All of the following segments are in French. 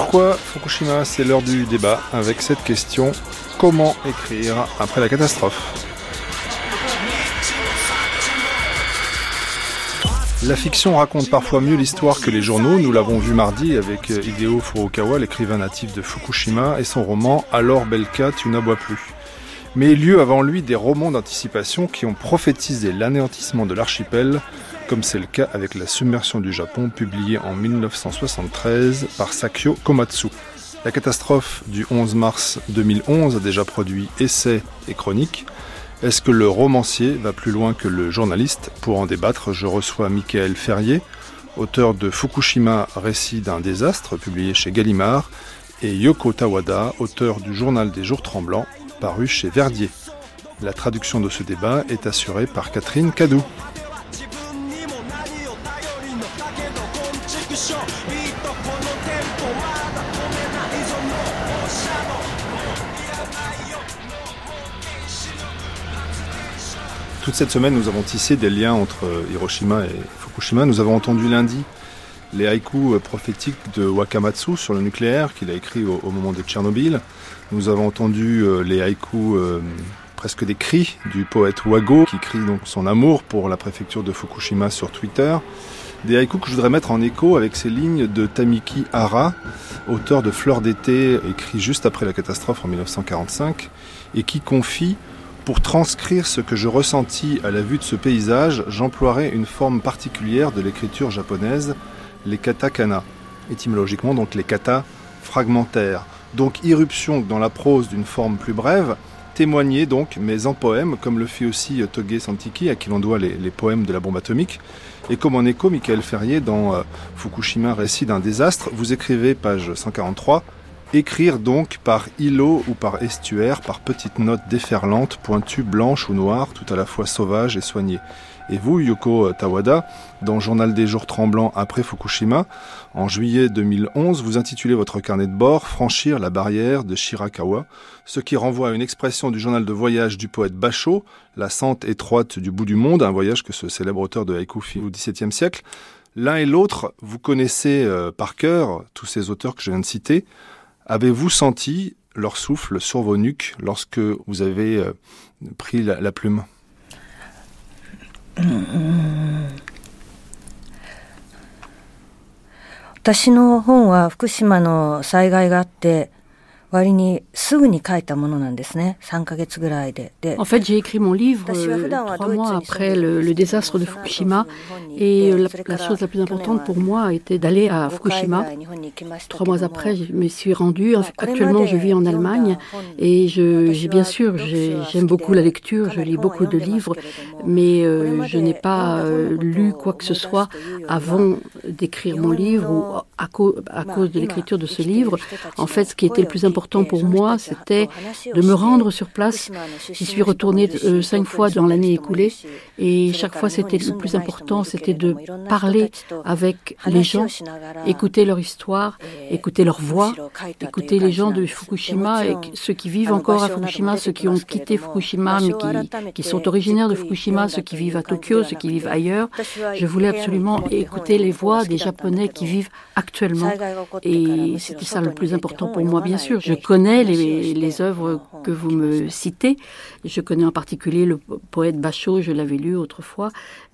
Pourquoi Fukushima C'est l'heure du débat avec cette question comment écrire après la catastrophe? La fiction raconte parfois mieux l'histoire que les journaux. Nous l'avons vu mardi avec Hideo Furukawa, l'écrivain natif de Fukushima, et son roman Alors Belka, tu n'aboies plus. Mais il y eut avant lui des romans d'anticipation qui ont prophétisé l'anéantissement de l'archipel comme c'est le cas avec la submersion du Japon publiée en 1973 par Sakyo Komatsu. La catastrophe du 11 mars 2011 a déjà produit essais et chroniques. Est-ce que le romancier va plus loin que le journaliste Pour en débattre, je reçois Michael Ferrier, auteur de Fukushima, récit d'un désastre, publié chez Gallimard, et Yoko Tawada, auteur du Journal des jours tremblants, paru chez Verdier. La traduction de ce débat est assurée par Catherine Cadou. Toute cette semaine, nous avons tissé des liens entre Hiroshima et Fukushima. Nous avons entendu lundi les haïkus prophétiques de Wakamatsu sur le nucléaire qu'il a écrit au, moment de Tchernobyl. Nous avons entendu euh, les haïkus euh, presque des cris du poète Wago qui crie donc son amour pour la préfecture de Fukushima sur Twitter. Des haïkus que je voudrais mettre en écho avec ces lignes de Tamiki Hara, auteur de Fleurs d'été, écrit juste après la catastrophe en 1945, et qui confie pour transcrire ce que je ressentis à la vue de ce paysage, j'emploierai une forme particulière de l'écriture japonaise, les katakana. Étymologiquement, donc les kata fragmentaires. Donc irruption dans la prose d'une forme plus brève, témoigner donc, mais en poème, comme le fit aussi Toge Santiki, à qui l'on doit les, poèmes de la bombe atomique. Et comme en écho, Michael Ferrier, dans euh, Fukushima, récit d'un désastre, vous écrivez, page 143, Écrire donc par îlot ou par estuaire, par petites notes déferlantes, pointues, blanches ou noires, tout à la fois sauvages et soignées. Et vous, Yoko Tawada, dans Journal des jours tremblants après Fukushima, en juillet 2011, vous intitulez votre carnet de bord Franchir la barrière de Shirakawa, ce qui renvoie à une expression du journal de voyage du poète Basho, La sente étroite du bout du monde, un voyage que ce célèbre auteur de haïku fit au XVIIe siècle. L'un et l'autre, vous connaissez euh, par cœur tous ces auteurs que je viens de citer. Avez-vous senti leur souffle sur vos nuques lorsque vous avez euh, pris la, la plume 私の本は福島の災害があって en fait, j'ai écrit mon livre euh, trois mois après le, désastre de Fukushima. Et la, chose la plus importante pour moi était d'aller à Fukushima. Trois mois après, je me suis rendue. Actuellement, je vis en Allemagne. Et j'ai bien sûr, j'aime beaucoup la lecture, je lis beaucoup de livres, mais euh, je n'ai pas euh, lu quoi que ce soit avant d'écrire mon livre ou à, à cause de l'écriture de ce livre. En fait, ce qui était le plus important important pour moi, c'était de me rendre sur place. J'y suis retournée euh, cinq fois dans l'année écoulée et chaque fois, c'était le plus important, c'était de parler avec les gens, écouter leur histoire, écouter leur voix, écouter les gens de Fukushima et ceux qui vivent encore à Fukushima, ceux qui ont quitté Fukushima mais qui, qui sont originaires de Fukushima, ceux qui vivent à Tokyo, ceux qui vivent ailleurs. Je voulais absolument écouter les voix des Japonais qui vivent actuellement et c'était ça le plus important pour moi, bien sûr. Je connais les, les œuvres que vous me citez. Je connais en particulier le poète Bachot, je l'avais lu autrefois,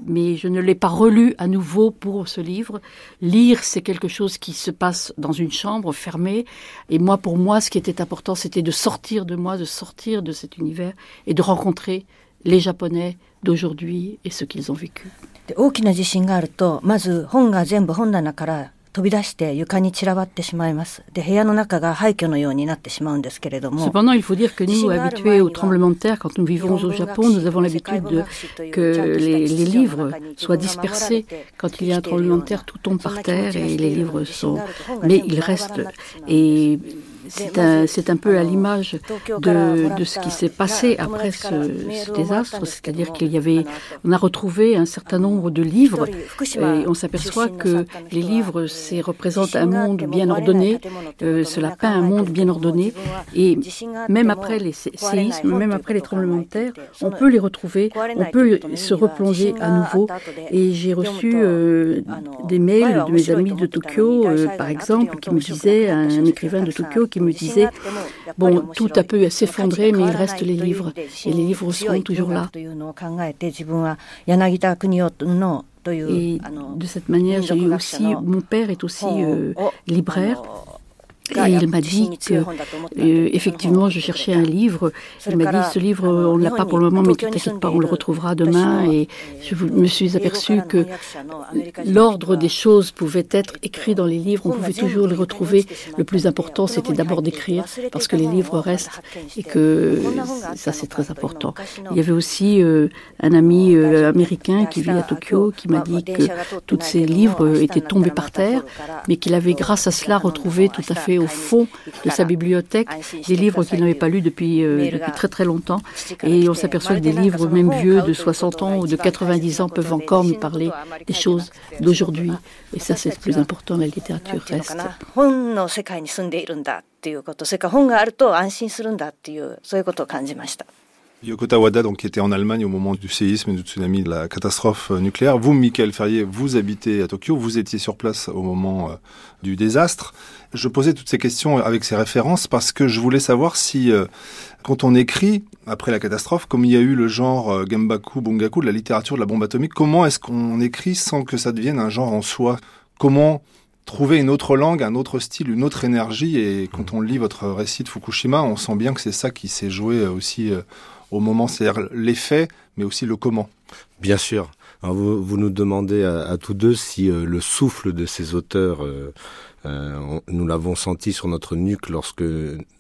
mais je ne l'ai pas relu à nouveau pour ce livre. Lire, c'est quelque chose qui se passe dans une chambre fermée. Et moi, pour moi, ce qui était important, c'était de sortir de moi, de sortir de cet univers et de rencontrer les Japonais d'aujourd'hui et ce qu'ils ont vécu. Cependant, il faut dire que nous, habitués aux tremblements de terre, quand nous vivons au Japon, nous avons l'habitude que les, les, livres soient dispersés. Quand il y a un tremblement de terre, tout tombe par terre et les livres sont... Mais ils restent. Et c'est un, peu à l'image de, de, ce qui s'est passé après ce, désastre, c'est-à-dire qu'il y avait, on a retrouvé un certain nombre de livres et on s'aperçoit que les livres, c'est représentent un monde bien ordonné, euh, cela peint un monde bien ordonné et même après les séismes, même après les tremblements de terre, on peut les retrouver, on peut se replonger à nouveau. Et j'ai reçu euh, des mails de mes amis de Tokyo, euh, par exemple, qui me disaient, un écrivain de Tokyo qui me disait, bon, tout a pu s'effondrer, mais il reste les livres, et les livres seront toujours là. Et de cette manière, j'ai aussi, mon père est aussi euh, libraire, et il m'a dit que, euh, effectivement, je cherchais un livre. Il m'a dit, ce livre, on ne l'a pas pour le moment, mais ne t'inquiète pas, on le retrouvera demain. Et je me suis aperçu que l'ordre des choses pouvait être écrit dans les livres. On pouvait toujours les retrouver. Le plus important, c'était d'abord d'écrire, parce que les livres restent et que ça, c'est très important. Il y avait aussi euh, un ami euh, américain qui vit à Tokyo qui m'a dit que tous ces livres étaient tombés par terre, mais qu'il avait, grâce à cela, retrouvé tout à fait au fond de sa bibliothèque des livres qu'il n'avait pas lus depuis, euh, depuis très très longtemps. Et on s'aperçoit que des livres, même vieux, de 60 ans ou de 90 ans, peuvent encore nous parler des choses d'aujourd'hui. Et ça, c'est le plus important, la littérature reste. Yoko Tawada, donc, qui était en Allemagne au moment du séisme et du tsunami, de la catastrophe euh, nucléaire. Vous, Michael Ferrier, vous habitez à Tokyo, vous étiez sur place au moment euh, du désastre. Je posais toutes ces questions avec ces références parce que je voulais savoir si, euh, quand on écrit après la catastrophe, comme il y a eu le genre Gembaku, Bungaku, de la littérature de la bombe atomique, comment est-ce qu'on écrit sans que ça devienne un genre en soi? Comment trouver une autre langue, un autre style, une autre énergie? Et quand on lit votre récit de Fukushima, on sent bien que c'est ça qui s'est joué aussi au moment, c'est-à-dire l'effet, mais aussi le comment. Bien sûr. vous, nous demandez à, tous deux si euh, le souffle de ces auteurs, euh, euh, nous l'avons senti sur notre nuque lorsque,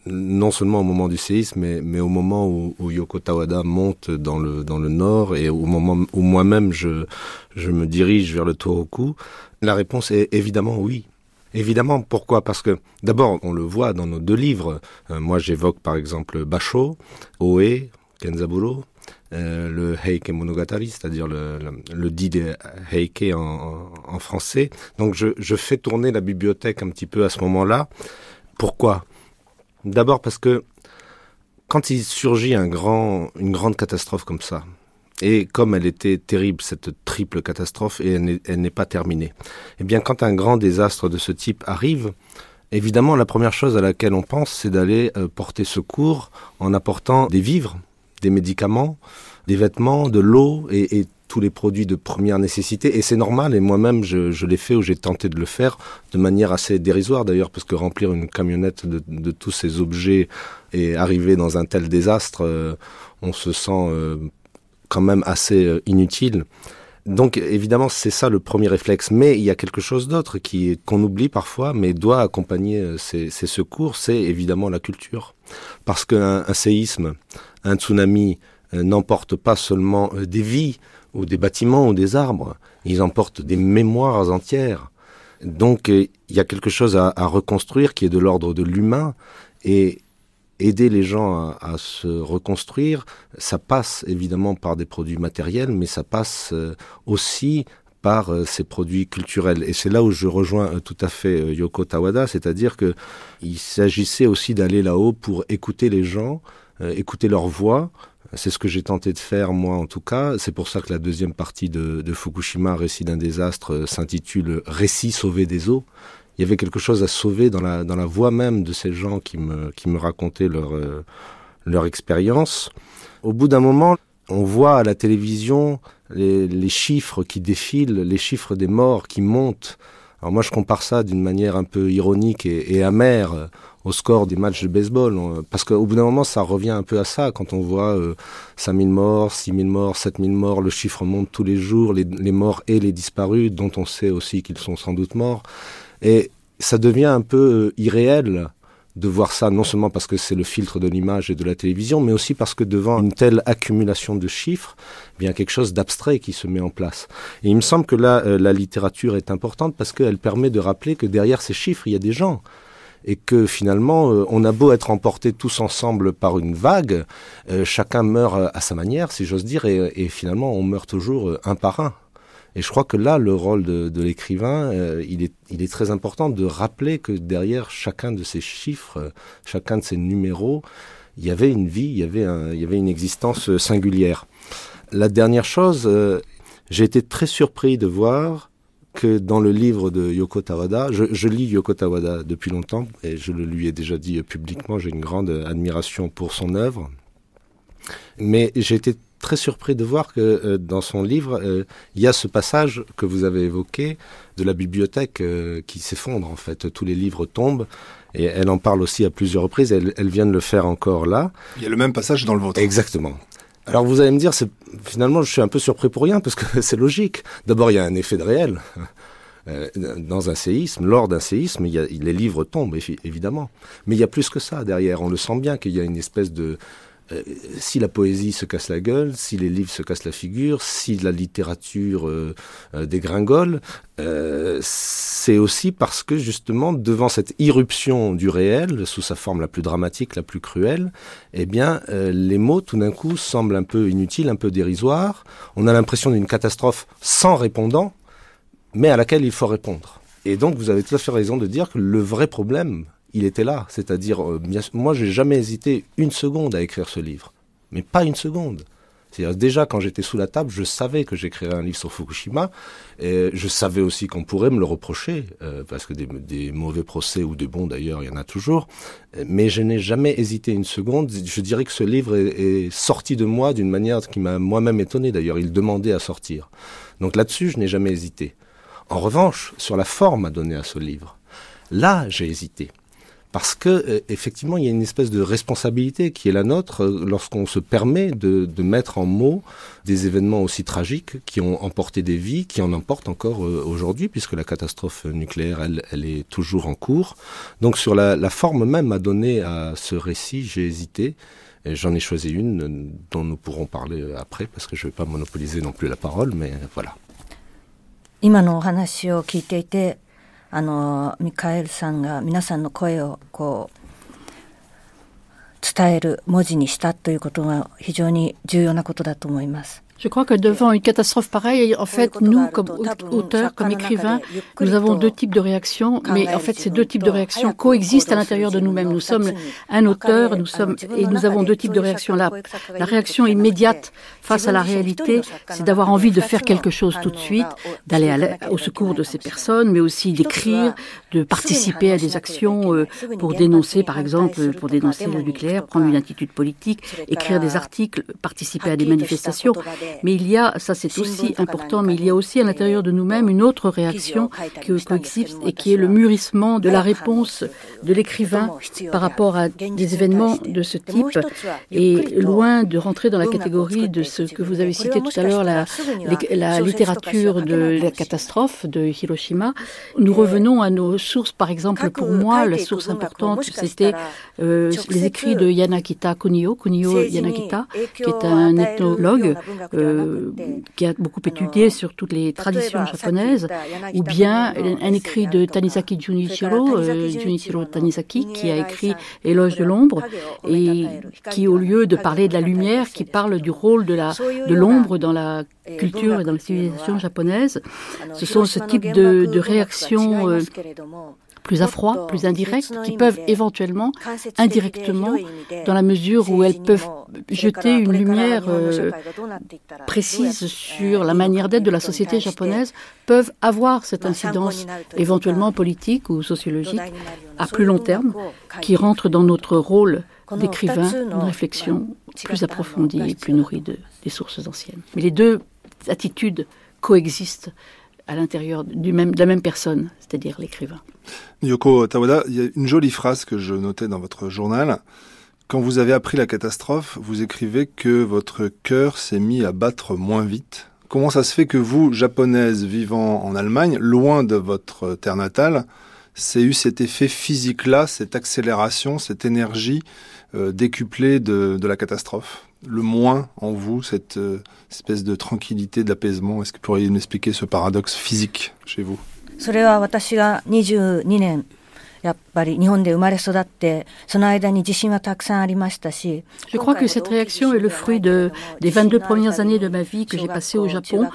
non seulement au moment du séisme, mais, mais au moment où, Yoko Tawada monte dans le, dans le nord et au moment où moi-même je, je me dirige vers le Toroku, la réponse est évidemment oui. Évidemment, pourquoi? Parce que d'abord, on le voit dans nos deux livres. moi, j'évoque par exemple Basho, Oe, Kenzaburo, euh, le Heike Monogatari, c'est-à-dire le, dit Heike en, français. Donc je, fais tourner la bibliothèque un petit peu à ce moment-là. Pourquoi? D'abord parce que quand il surgit une grande catastrophe comme ça, et comme elle était terrible, cette triple catastrophe, et elle n'est pas terminée, eh bien quand un grand désastre de ce type arrive, évidemment la première chose à laquelle on pense, c'est d'aller euh, porter secours en apportant des vivres, des médicaments, des vêtements, de l'eau et, tous les produits de première nécessité. Et c'est normal, et moi-même, je, l'ai fait ou j'ai tenté de le faire de manière assez dérisoire d'ailleurs, parce que remplir une camionnette de, tous ces objets et arriver dans un tel désastre, euh, on se sent euh, quand même assez euh, inutile. Donc évidemment, c'est ça le premier réflexe. Mais il y a quelque chose d'autre qui qu'on oublie parfois, mais doit accompagner ces, ces secours, c'est évidemment la culture. Parce qu'un séisme, un tsunami euh, n'emporte pas seulement euh, des vies ou des bâtiments ou des arbres, ils emportent des mémoires entières. Donc euh, il y a quelque chose à, reconstruire qui est de l'ordre de l'humain et aider les gens à, se reconstruire, ça passe évidemment par des produits matériels, mais ça passe aussi par ces produits culturels. Et c'est là où je rejoins tout à fait Yoko Tawada, c'est-à-dire que il s'agissait aussi d'aller là-haut pour écouter les gens, écouter leur voix. C'est ce que j'ai tenté de faire, moi en tout cas. C'est pour ça que la deuxième partie de, Fukushima, Récit d'un désastre, euh, s'intitule Récit sauvé des eaux. Il y avait quelque chose à sauver dans la, dans la voix même de ces gens qui me, qui me racontaient leur, euh, leur expérience. Au bout d'un moment, on voit à la télévision les, chiffres qui défilent, les chiffres des morts qui montent. Alors moi, je compare ça d'une manière un peu ironique et amère au score des matchs de baseball. Parce qu'au bout d'un moment, ça revient un peu à ça. Quand on voit euh, 5000 morts, 6000 morts, 7000 morts, le chiffre monte tous les jours, les, morts et les disparus, dont on sait aussi qu'ils sont sans doute morts. Et ça devient un peu euh, irréel de voir ça, non seulement parce que c'est le filtre de l'image et de la télévision, mais aussi parce que devant une telle accumulation de chiffres, y a quelque chose d'abstrait qui se met en place. Et il me semble que là, euh, la littérature est importante parce qu'elle permet de rappeler que derrière ces chiffres, il y a des gens et que finalement, euh, on a beau être emportés tous ensemble par une vague, euh, chacun meurt à sa manière, si j'ose dire, et, finalement, on meurt toujours un par un. Et je crois que là, le rôle de, l'écrivain, il, est, très important de rappeler que derrière chacun de ces chiffres, chacun de ces numéros, il y avait une vie, il y avait une existence singulière. La dernière chose, j'ai été très surpris de voir que dans le livre de Yoko Tawada, je, lis Yoko Tawada depuis longtemps et je le lui ai déjà dit publiquement, j'ai une grande admiration pour son œuvre. Mais j'ai été très surpris de voir que euh, dans son livre, euh, il y a ce passage que vous avez évoqué de la bibliothèque euh, qui s'effondre en fait. Tous les livres tombent et elle en parle aussi à plusieurs reprises. Elle, elle vient de le faire encore là. Il y a le même passage dans le vôtre. Exactement. Alors vous allez me dire, finalement, je suis un peu surpris pour rien parce que c'est logique. D'abord, il y a un effet de réel. Euh, dans un séisme, lors d'un séisme, il y a, les livres tombent, évidemment. Mais il y a plus que ça derrière. On le sent bien qu'il y a une espèce de, euh, si la poésie se casse la gueule, si les livres se cassent la figure, si la littérature euh, euh, dégringole, c'est aussi parce que justement devant cette irruption du réel sous sa forme la plus dramatique, la plus cruelle, eh bien les mots tout d'un coup semblent un peu inutiles, un peu dérisoires. On a l'impression d'une catastrophe sans répondant, mais à laquelle il faut répondre. Et donc vous avez tout à fait raison de dire que le vrai problème il était là. C'est-à-dire, euh, moi, j'ai jamais hésité une seconde à écrire ce livre, mais pas une seconde. C'est-à-dire, déjà, quand j'étais sous la table, je savais que j'écrirais un livre sur Fukushima, et je savais aussi qu'on pourrait me le reprocher, euh, parce que des, mauvais procès, ou des bons d'ailleurs, il y en a toujours, mais je n'ai jamais hésité une seconde. Je dirais que ce livre est, est sorti de moi d'une manière qui m'a moi-même étonné, d'ailleurs, il demandait à sortir. Donc là-dessus, je n'ai jamais hésité. En revanche, sur la forme à donner à ce livre, là, j'ai hésité parce que euh, effectivement il y a une espèce de responsabilité qui est la nôtre euh, lorsqu'on se permet de, mettre en mots des événements aussi tragiques qui ont emporté des vies, qui en emportent encore euh, aujourd'hui puisque la catastrophe nucléaire elle, elle est toujours en cours. Donc sur la, la forme même à donner à ce récit, j'ai hésité. J'en ai choisi une dont nous pourrons parler après parce que je ne vais pas monopoliser non plus la parole, mais voilà. あのミカエルさんが皆さんの声をこう伝える文字にしたということが非常に重要なことだと思います。Je crois que devant une catastrophe pareille, en fait, nous, comme auteurs, comme écrivains, nous avons deux types de réactions, mais en fait, ces deux types de réactions coexistent à l'intérieur de nous-mêmes. Nous sommes un auteur, nous sommes, et nous avons deux types de réactions là. La réaction immédiate face à la réalité, c'est d'avoir envie de faire quelque chose tout de suite, d'aller au secours de ces personnes, mais aussi d'écrire, de participer à des actions euh, pour dénoncer, par exemple, pour dénoncer le nucléaire, prendre une attitude politique, écrire des articles, participer à des manifestations. Mais il y a, ça c'est aussi important, mais il y a aussi à l'intérieur de nous-mêmes une autre réaction qui coexiste et qui est le mûrissement de la réponse de l'écrivain par rapport à des événements de ce type. Et loin de rentrer dans la catégorie de ce que vous avez cité tout à l'heure, la, la littérature de la catastrophe de Hiroshima, nous revenons à nos sources. Par exemple, pour moi, la source importante, c'était euh, les écrits de Yanakita Kunio, Kunio Yanakita, qui est un ethnologue euh, qui a beaucoup étudié sur toutes les traditions japonaises, ou bien un écrit de Tanizaki Junichiro, euh, Junichiro Tanizaki, qui a écrit Éloge de l'ombre, et qui, au lieu de parler de la lumière, qui parle du rôle de la de l'ombre dans la culture et dans la civilisation japonaise. Ce sont ce type de, de réactions euh, plus à froid, plus indirectes, qui peuvent éventuellement, indirectement, dans la mesure où elles peuvent jeter une lumière euh, précise sur la manière d'être de la société japonaise, peuvent avoir cette incidence éventuellement politique ou sociologique à plus long terme, qui rentre dans notre rôle d'écrivain, une réflexion plus approfondie et plus nourrie de, des sources anciennes. Mais les deux attitudes coexistent à l'intérieur de la même personne, c'est-à-dire l'écrivain. Yoko Tawada, il y a une jolie phrase que je notais dans votre journal. Quand vous avez appris la catastrophe, vous écrivez que votre cœur s'est mis à battre moins vite. Comment ça se fait que vous, japonaise vivant en Allemagne, loin de votre terre natale, c'est eu cet effet physique-là, cette accélération, cette énergie euh, décuplée de, de, la catastrophe? Le moins en vous, cette euh, espèce de tranquillité, d'apaisement Est-ce que vous pourriez m'expliquer ce paradoxe physique chez vous やっぱり日本で生まれ育ってその間に地震はたくさんありましたし Je crois que cette réaction est le fruit de, des 22 premières années de ma vie que j'ai passées au Japon.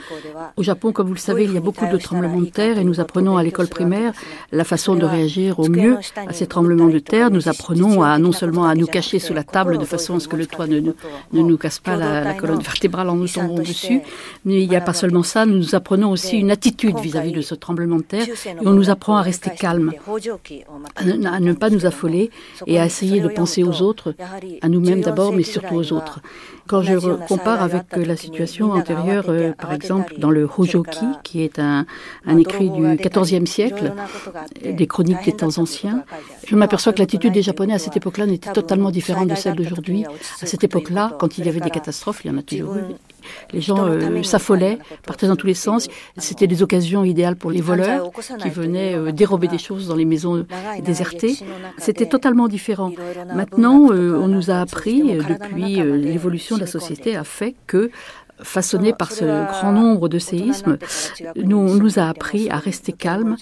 Au Japon, comme vous le savez, il y a beaucoup de tremblements de terre et nous apprenons à l'école primaire la façon de réagir au mieux à ces tremblements de terre. Nous apprenons à non seulement à nous cacher sous la table de façon à ce que le toit ne, ne, nous casse pas la, la, colonne vertébrale en nous tombant dessus, mais il n'y a pas seulement ça, nous apprenons aussi une attitude vis-à-vis -vis de ce tremblement de terre et on nous apprend à rester calme à ne, pas nous affoler et à essayer de penser aux autres, à nous-mêmes d'abord, mais surtout aux autres. Quand je compare avec la situation antérieure, euh, par exemple, dans le Hojoki, qui est un, un écrit du XIVe siècle, des chroniques des temps anciens, je m'aperçois que l'attitude des Japonais à cette époque-là n'était totalement différente de celle d'aujourd'hui. À cette époque-là, quand il y avait des catastrophes, il y en a toujours eu, les gens euh, s'affolaient, partaient dans tous les sens. C'était des occasions idéales pour les voleurs qui venaient euh, dérober des choses dans les maisons désertées. C'était totalement différent. Maintenant, euh, on nous a appris, depuis l'évolution de la société, a fait que façonné par ce grand nombre de séismes, nous, nous a appris à rester calme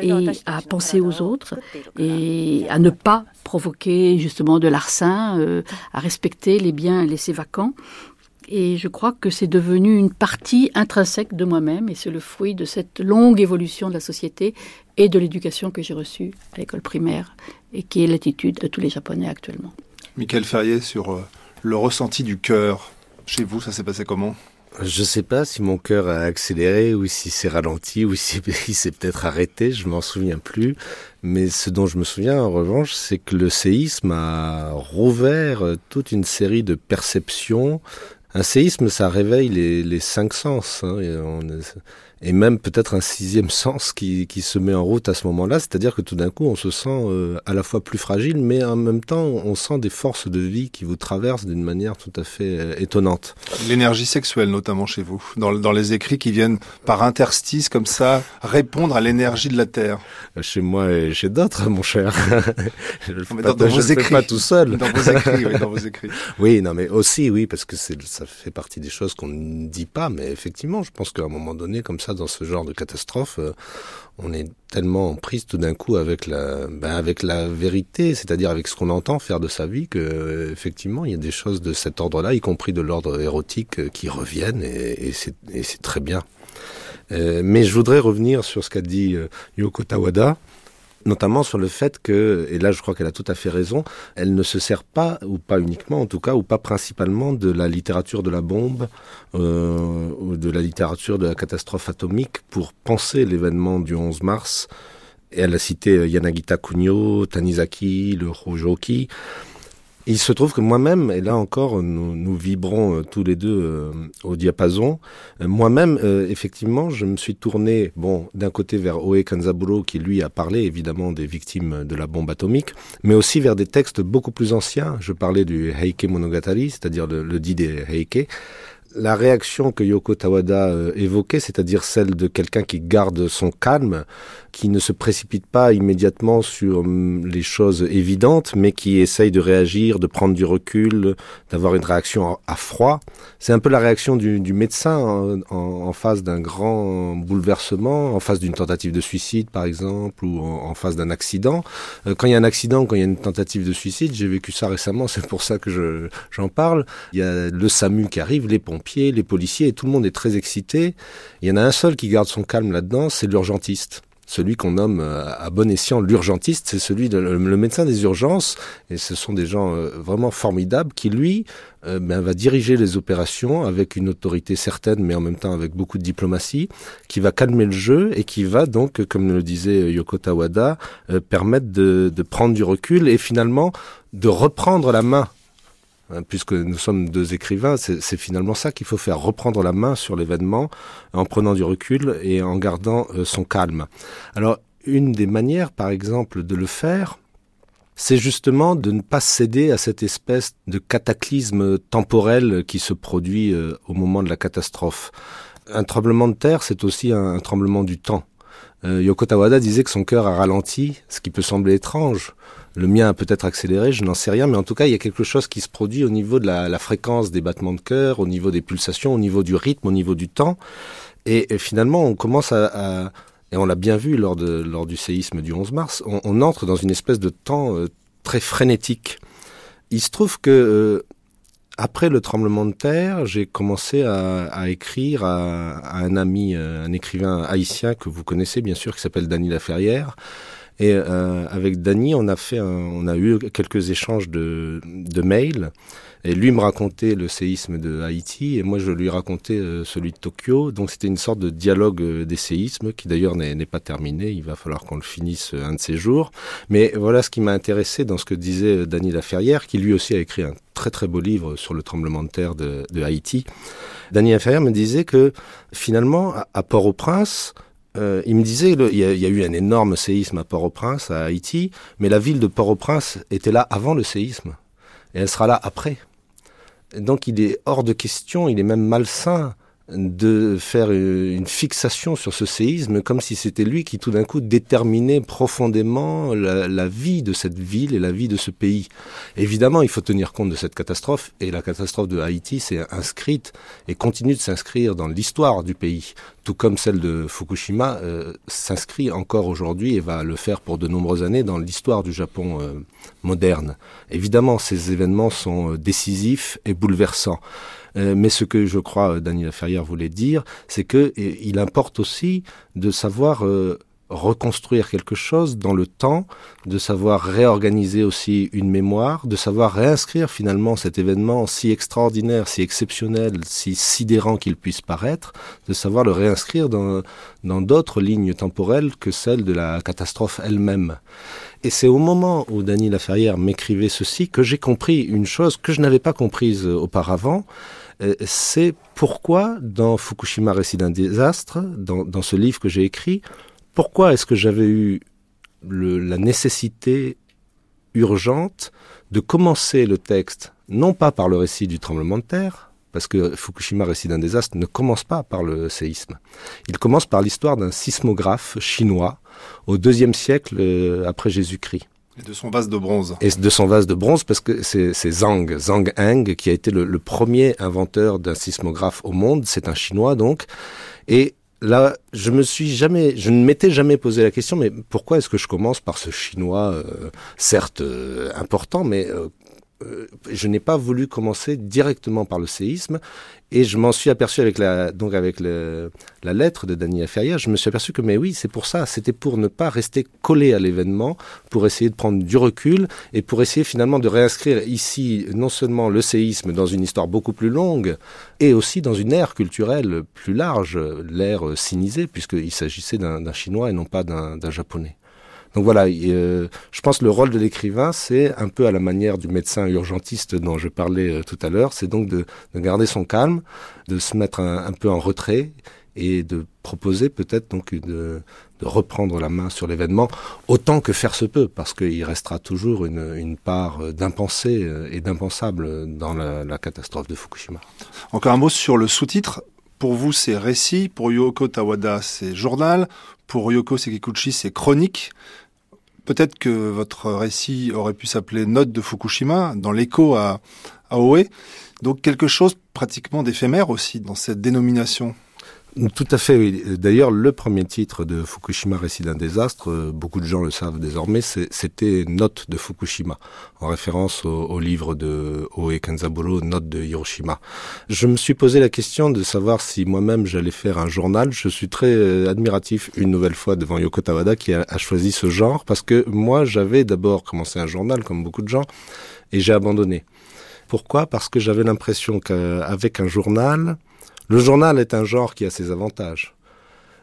et à penser aux autres et à ne pas provoquer justement de larcin, à respecter les biens laissés vacants. Et je crois que c'est devenu une partie intrinsèque de moi-même et c'est le fruit de cette longue évolution de la société et de l'éducation que j'ai reçue à l'école primaire et qui est l'attitude de tous les Japonais actuellement. Michael Ferrier, sur euh, le ressenti du cœur, chez vous, ça s'est passé comment? Je ne sais pas si mon cœur a accéléré ou si c'est ralenti ou si il s'est peut-être arrêté, je m'en souviens plus. Mais ce dont je me souviens en revanche, c'est que le séisme a rouvert toute une série de perceptions un séisme, ça réveille les, cinq sens. Hein, et même peut-être un sixième sens qui, qui, se met en route à ce moment-là, c'est-à-dire que tout d'un coup on se sent euh, à la fois plus fragile, mais en même temps on sent des forces de vie qui vous traversent d'une manière tout à fait euh, étonnante. L'énergie sexuelle notamment chez vous, dans, dans, les écrits qui viennent par interstice comme ça répondre à l'énergie de la Terre. Euh, chez moi et chez d'autres, mon cher. je le fais écrits. pas tout seul. Dans vos écrits, oui, dans vos écrits. oui, non, mais aussi, oui, parce que ça fait partie des choses qu'on ne dit pas, mais effectivement, je pense qu'à un moment donné, comme ça, dans ce genre de catastrophe, euh, on est tellement en prise tout d'un coup avec la, ben avec la vérité, c'est-à-dire avec ce qu'on entend faire de sa vie, que euh, effectivement il y a des choses de cet ordre-là, y compris de l'ordre érotique, euh, qui reviennent et c'est très bien. mais je voudrais revenir sur ce qu'a dit Yoko Tawada notamment sur le fait que, et là je crois qu'elle a tout à fait raison, elle ne se sert pas, ou pas uniquement en tout cas, ou pas principalement de la littérature de la bombe, euh, ou de la littérature de la catastrophe atomique pour penser l'événement du 11 mars. Et elle a cité Yanagita Kunio, Tanizaki, le Il se trouve que moi-même, et là encore, nous, nous vibrons euh, tous les deux euh, au diapason. Euh, moi-même, effectivement, je me suis tourné, bon, d'un côté vers Oe Kanzaburo, qui lui a parlé évidemment des victimes de la bombe atomique, mais aussi vers des textes beaucoup plus anciens. Je parlais du Heike Monogatari, c'est-à-dire le, le dit des Heike, la réaction que Yoko Tawada euh, évoquait, c'est-à-dire celle de quelqu'un qui garde son calme, qui ne se précipite pas immédiatement sur hum, les choses évidentes, mais qui essaye de réagir, de prendre du recul, d'avoir une réaction à froid. C'est un peu la réaction du, médecin en, face d'un grand bouleversement, en face d'une tentative de suicide par exemple, ou en, face d'un accident. Euh, quand il y a un accident, quand il y a une tentative de suicide, j'ai vécu ça récemment, c'est pour ça que j'en parle. Il y a le SAMU qui arrive, les pompes les policiers, et tout le monde est très excité. Il y en a un seul qui garde son calme là-dedans, c'est l'urgentiste. Celui qu'on nomme euh, à bon escient l'urgentiste, c'est celui de le médecin des urgences, et ce sont des gens euh, vraiment formidables qui, lui, euh, ben, va diriger les opérations avec une autorité certaine, mais en même temps avec beaucoup de diplomatie, qui va calmer le jeu et qui va donc, comme le disait Yoko Tawada, permettre de, de prendre du recul et finalement de reprendre la main Hein, puisque nous sommes deux écrivains, c'est finalement ça qu'il faut faire, reprendre la main sur l'événement en prenant du recul et en gardant euh, son calme. Alors, une des manières, par exemple, de le faire, c'est justement de ne pas céder à cette espèce de cataclysme temporel qui se produit euh, au moment de la catastrophe. Un tremblement de terre, c'est aussi un, tremblement du temps. Euh, Yoko Tawada disait que son cœur a ralenti, ce qui peut sembler étrange. Le mien a peut-être accéléré, je n'en sais rien, mais en tout cas, il y a quelque chose qui se produit au niveau de la, fréquence des battements de cœur, au niveau des pulsations, au niveau du rythme, au niveau du temps. Et, finalement, on commence à, et on l'a bien vu lors, lors du séisme du 11 mars, on, entre dans une espèce de temps euh, très frénétique. Il se trouve que euh, après le tremblement de terre, j'ai commencé à, écrire à, un ami, un écrivain haïtien que vous connaissez bien sûr, qui s'appelle Dany Laferrière. Et avec Dany, on a fait, on a eu quelques échanges de, de mails. Et lui me racontait le séisme de Haïti et moi je lui racontais euh, celui de Tokyo. Donc c'était une sorte de dialogue euh, des séismes qui d'ailleurs n'est pas terminé. Il va falloir qu'on le finisse euh, un de ces jours. Mais voilà ce qui m'a intéressé dans ce que disait Dany Laferrière, qui lui aussi a écrit un très très beau livre sur le tremblement de terre de, de Haïti. Dany Laferrière me disait que finalement à, Port-au-Prince, il me disait, a, il y, a, eu un énorme séisme à Port-au-Prince, à Haïti, mais la ville de Port-au-Prince était là avant le séisme, et elle sera là après. Donc il est hors de question, il est même malsain de faire une fixation sur ce séisme comme si c'était lui qui tout d'un coup déterminait profondément la, vie de cette ville et la vie de ce pays. Évidemment, il faut tenir compte de cette catastrophe et la catastrophe de Haïti s'est inscrite et continue de s'inscrire dans l'histoire du pays, tout comme celle de Fukushima euh, s'inscrit encore aujourd'hui et va le faire pour de nombreuses années dans l'histoire du Japon euh, moderne. Évidemment, ces événements sont euh, décisifs et bouleversants. Euh, mais ce que je crois euh, Daniel Ferrière voulait dire, c'est que il importe aussi de savoir euh, reconstruire quelque chose dans le temps, de savoir réorganiser aussi une mémoire, de savoir réinscrire finalement cet événement si extraordinaire, si exceptionnel, si sidérant qu'il puisse paraître, de savoir le réinscrire dans dans d'autres lignes temporelles que celle de la catastrophe elle-même. Et c'est au moment où Dany Laferrière m'écrivait ceci que j'ai compris une chose que je n'avais pas comprise auparavant, c'est pourquoi dans Fukushima Récit d'un désastre, dans, ce livre que j'ai écrit, pourquoi est-ce que j'avais eu la nécessité urgente de commencer le texte, non pas par le récit du tremblement de terre, parce que Fukushima Récit d'un désastre ne commence pas par le séisme. Il commence par l'histoire d'un sismographe chinois au deuxième siècle euh, après Jésus-Christ. Et de son vase de bronze. Et de son vase de bronze, parce que c'est Zhang, Zhang Heng, qui a été le, premier inventeur d'un sismographe au monde. C'est un Chinois, donc. Et là, je me suis jamais, je ne m'étais jamais posé la question, mais pourquoi est-ce que je commence par ce Chinois, euh, certes euh, important, mais euh, je n'ai pas voulu commencer directement par le séisme et je m'en suis aperçu avec la, donc avec la lettre de Daniel Ferrière, je me suis aperçu que, mais oui, c'est pour ça, c'était pour ne pas rester collé à l'événement, pour essayer de prendre du recul et pour essayer finalement de réinscrire ici non seulement le séisme dans une histoire beaucoup plus longue, et aussi dans une ère culturelle plus large, l'ère sinisée, puisqu'il s'agissait d'un Chinois et non pas d'un Japonais. Donc voilà, euh, je pense que le rôle de l'écrivain, c'est un peu à la manière du médecin urgentiste dont je parlais euh, tout à l'heure, c'est donc de, garder son calme, de se mettre un, peu en retrait et de proposer peut-être donc de, reprendre la main sur l'événement autant que faire se peut, parce qu'il restera toujours une, part d'impensé euh, et d'impensable dans la, la catastrophe de Fukushima. Encore un mot sur le sous-titre. Pour vous, c'est récit. Pour Yoko Tawada, c'est journal. Pour Yoko Sekiguchi, c'est chronique. Peut-être que votre récit aurait pu s'appeler Note de Fukushima, dans l'écho à, à. Donc quelque chose pratiquement d'éphémère aussi dans cette dénomination. Tout à fait, oui. D'ailleurs, le premier titre de Fukushima, récit d'un désastre, euh, beaucoup de gens le savent désormais, c'était Note de Fukushima, en référence au, livre de Oe Kenzaburo, Note de Hiroshima. Je me suis posé la question de savoir si moi-même j'allais faire un journal. Je suis très euh, admiratif une nouvelle fois devant Yoko Tawada qui a choisi ce genre, parce que moi j'avais d'abord commencé un journal, comme beaucoup de gens, et j'ai abandonné. Pourquoi? Parce que j'avais l'impression qu'avec un journal, le journal est un genre qui a ses avantages.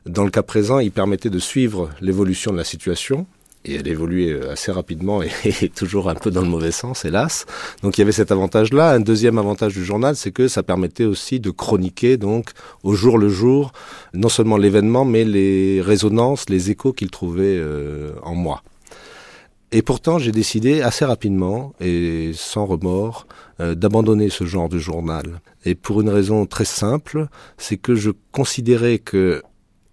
Dans le cas présent, il permettait de suivre l'évolution de la situation, et elle évoluait euh, assez rapidement et, toujours un peu dans le mauvais sens, hélas. Donc il y avait cet avantage-là. Un deuxième avantage du journal, c'est que ça permettait aussi de chroniquer, donc au jour le jour, non seulement l'événement, mais les résonances, les échos qu'il trouvait euh, en moi. Et pourtant, j'ai décidé assez rapidement et sans remords euh, d'abandonner ce genre de journal. Et pour une raison très simple, c'est que je considérais que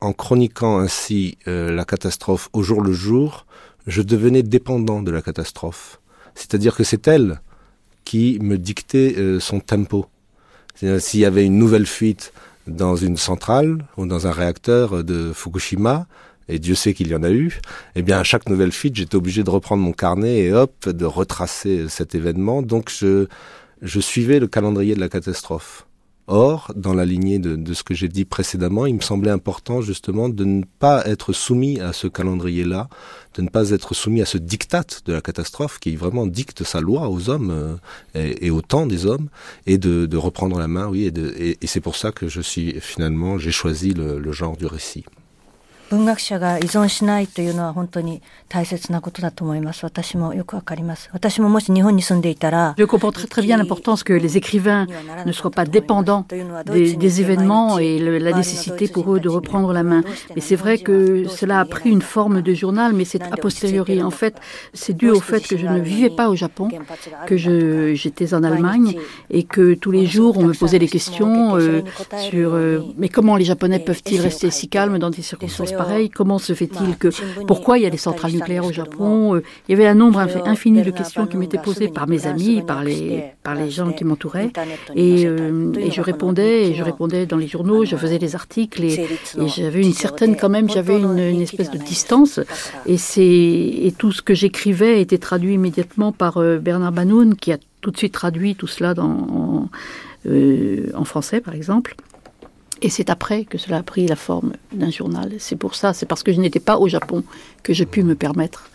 en chroniquant ainsi euh, la catastrophe au jour le jour, je devenais dépendant de la catastrophe. C'est-à-dire que c'est elle qui me dictait euh, son tempo. S'il y avait une nouvelle fuite dans une centrale ou dans un réacteur de Fukushima, et Dieu sait qu'il y en a eu, eh bien à chaque nouvelle fuite, j'étais obligé de reprendre mon carnet et hop, de retracer cet événement. Donc je, je suivais le calendrier de la catastrophe. Or, dans la lignée de, de ce que j'ai dit précédemment, il me semblait important justement de ne pas être soumis à ce calendrier-là, de ne pas être soumis à ce diktat de la catastrophe qui vraiment dicte sa loi aux hommes euh, et, et, au temps des hommes, et de, de reprendre la main, oui, et, et, et c'est pour ça que je suis finalement j'ai choisi le, le genre du récit. 文学者が依存しないというのは本当に大切なことだと思います。私もよくわかります。私ももし日本に住んでいたら、Je comprends très très bien l'importance que les écrivains ne soient pas dépendants des, des événements et le, la nécessité pour eux de reprendre la main. Et c'est vrai que cela a pris une forme de journal, mais c'est a posteriori. En fait, c'est dû au fait que je ne vivais pas au Japon, que je j'étais en Allemagne et que tous les jours on me posait des questions euh, sur euh, mais comment les Japonais peuvent-ils rester si calmes dans des circonstances pareil. Comment se fait-il que pourquoi il y a des centrales nucléaires au Japon euh, Il y avait un nombre infini de questions qui m'étaient posées par mes amis, par les par les gens qui m'entouraient, et, euh, et, je répondais, et je répondais dans les journaux, je faisais des articles, et, et j'avais une certaine quand même, j'avais une, une, espèce de distance, et c'est et tout ce que j'écrivais été traduit immédiatement par euh, Bernard Banoun, qui a tout de suite traduit tout cela dans en, euh, en français, par exemple. Et c'est après que cela a pris la forme d'un journal. C'est pour ça, c'est parce que je n'étais pas au Japon que j'ai pu me permettre.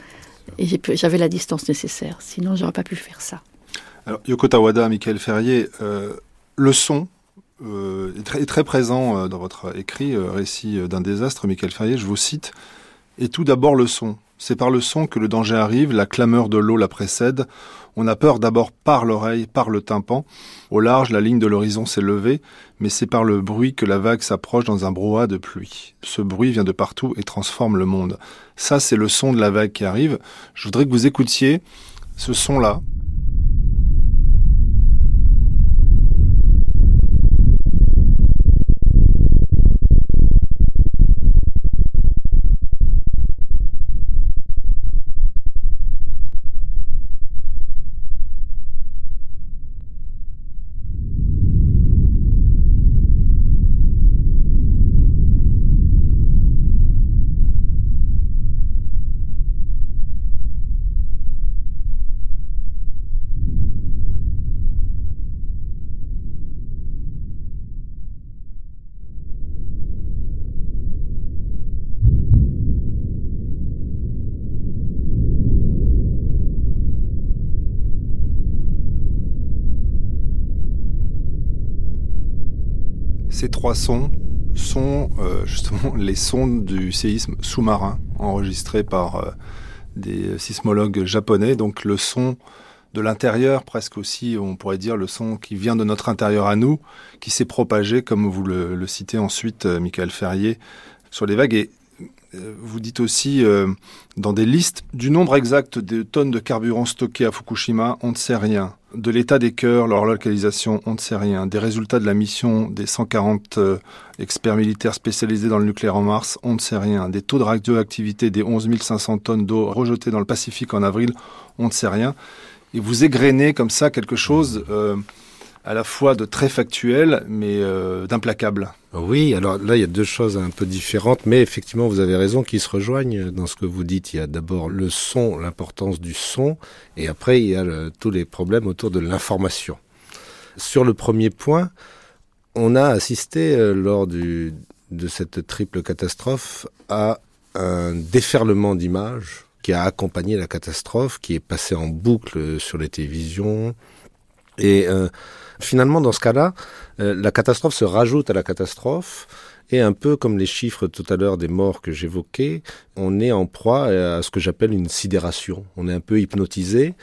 Et j'avais la distance nécessaire. Sinon, j'aurais pas pu faire ça. Alors, Yoko Tawada, Michael Ferrier, euh, le son euh, est, très, est, très, présent euh, dans votre écrit, Récit d'un désastre. Michael Ferrier, je vous cite. Et tout d'abord le son. C'est par le son que le danger arrive, la clameur de l'eau la précède. On a peur d'abord par l'oreille, par le tympan. Au large, la ligne de l'horizon s'est levée, mais c'est par le bruit que la vague s'approche dans un brouhaha de pluie. Ce bruit vient de partout et transforme le monde. Ça, c'est le son de la vague qui arrive. Je voudrais que vous écoutiez ce son-là, ces trois sons sont euh, justement les sons du séisme sous-marin enregistrés par euh, des sismologues japonais. Donc le son de l'intérieur, presque aussi, on pourrait dire le son qui vient de notre intérieur à nous, qui s'est propagé, comme vous le, citez ensuite, euh, Michael Ferrier, sur les vagues. Et vous dites aussi dans des listes du nombre exact de tonnes de carburant stockées à Fukushima, on ne sait rien de l'état des cœurs, leur localisation, on ne sait rien. Des résultats de la mission des 140 euh, experts militaires spécialisés dans le nucléaire en Mars, on ne sait rien. Des taux de radioactivité des 11 500 tonnes d'eau rejetées dans le Pacifique en avril, on ne sait rien. Et vous égrenez comme ça quelque chose euh, à la fois de très factuel, mais euh, d'implacable. Oui, alors là, il y a deux choses un peu différentes, mais effectivement, vous avez raison, qui se rejoignent dans ce que vous dites. Il y a d'abord le son, l'importance du son, et après, il y a tous les problèmes autour de l'information. Sur le premier point, on a assisté euh, lors de cette triple catastrophe à un déferlement d'images qui a accompagné la catastrophe, qui est passé en boucle sur les télévisions, et euh, finalement, dans ce cas-là, euh, la catastrophe se rajoute à la catastrophe. Et un peu comme les chiffres tout à l'heure des morts que j'évoquais, on est en proie à ce que j'appelle une sidération. On est un peu hypnotisé.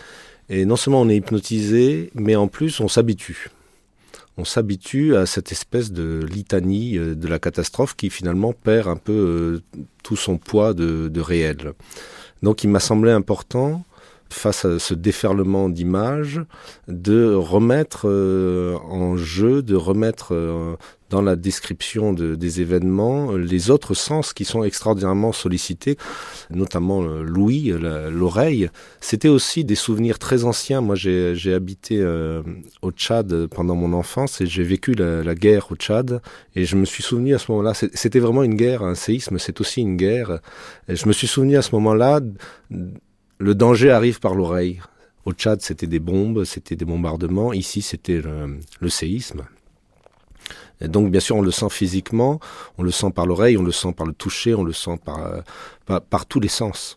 Et non seulement on est hypnotisé, mais en plus on s'habitue. On s'habitue à cette espèce de litanie euh, de la catastrophe qui finalement perd un peu tout son poids de réel. Donc il m'a semblé important face à ce déferlement d'images, de remettre euh, en jeu, de remettre euh, dans la description de, des événements les autres sens qui sont extraordinairement sollicités, notamment euh, l'ouïe, l'oreille. C'était aussi des souvenirs très anciens. Moi, j'ai habité au Tchad pendant mon enfance et j'ai vécu la, la, guerre au Tchad et je me suis souvenu à ce moment-là, c'était vraiment une guerre, un séisme, c'est aussi une guerre. Et je me suis souvenu à ce moment-là le danger arrive par l'oreille. Au Tchad, c'était des bombes, c'était des bombardements. Ici, c'était le, séisme. Donc, bien sûr, on le sent physiquement, on le sent par l'oreille, on le sent par le toucher, on le sent par, par, tous les sens.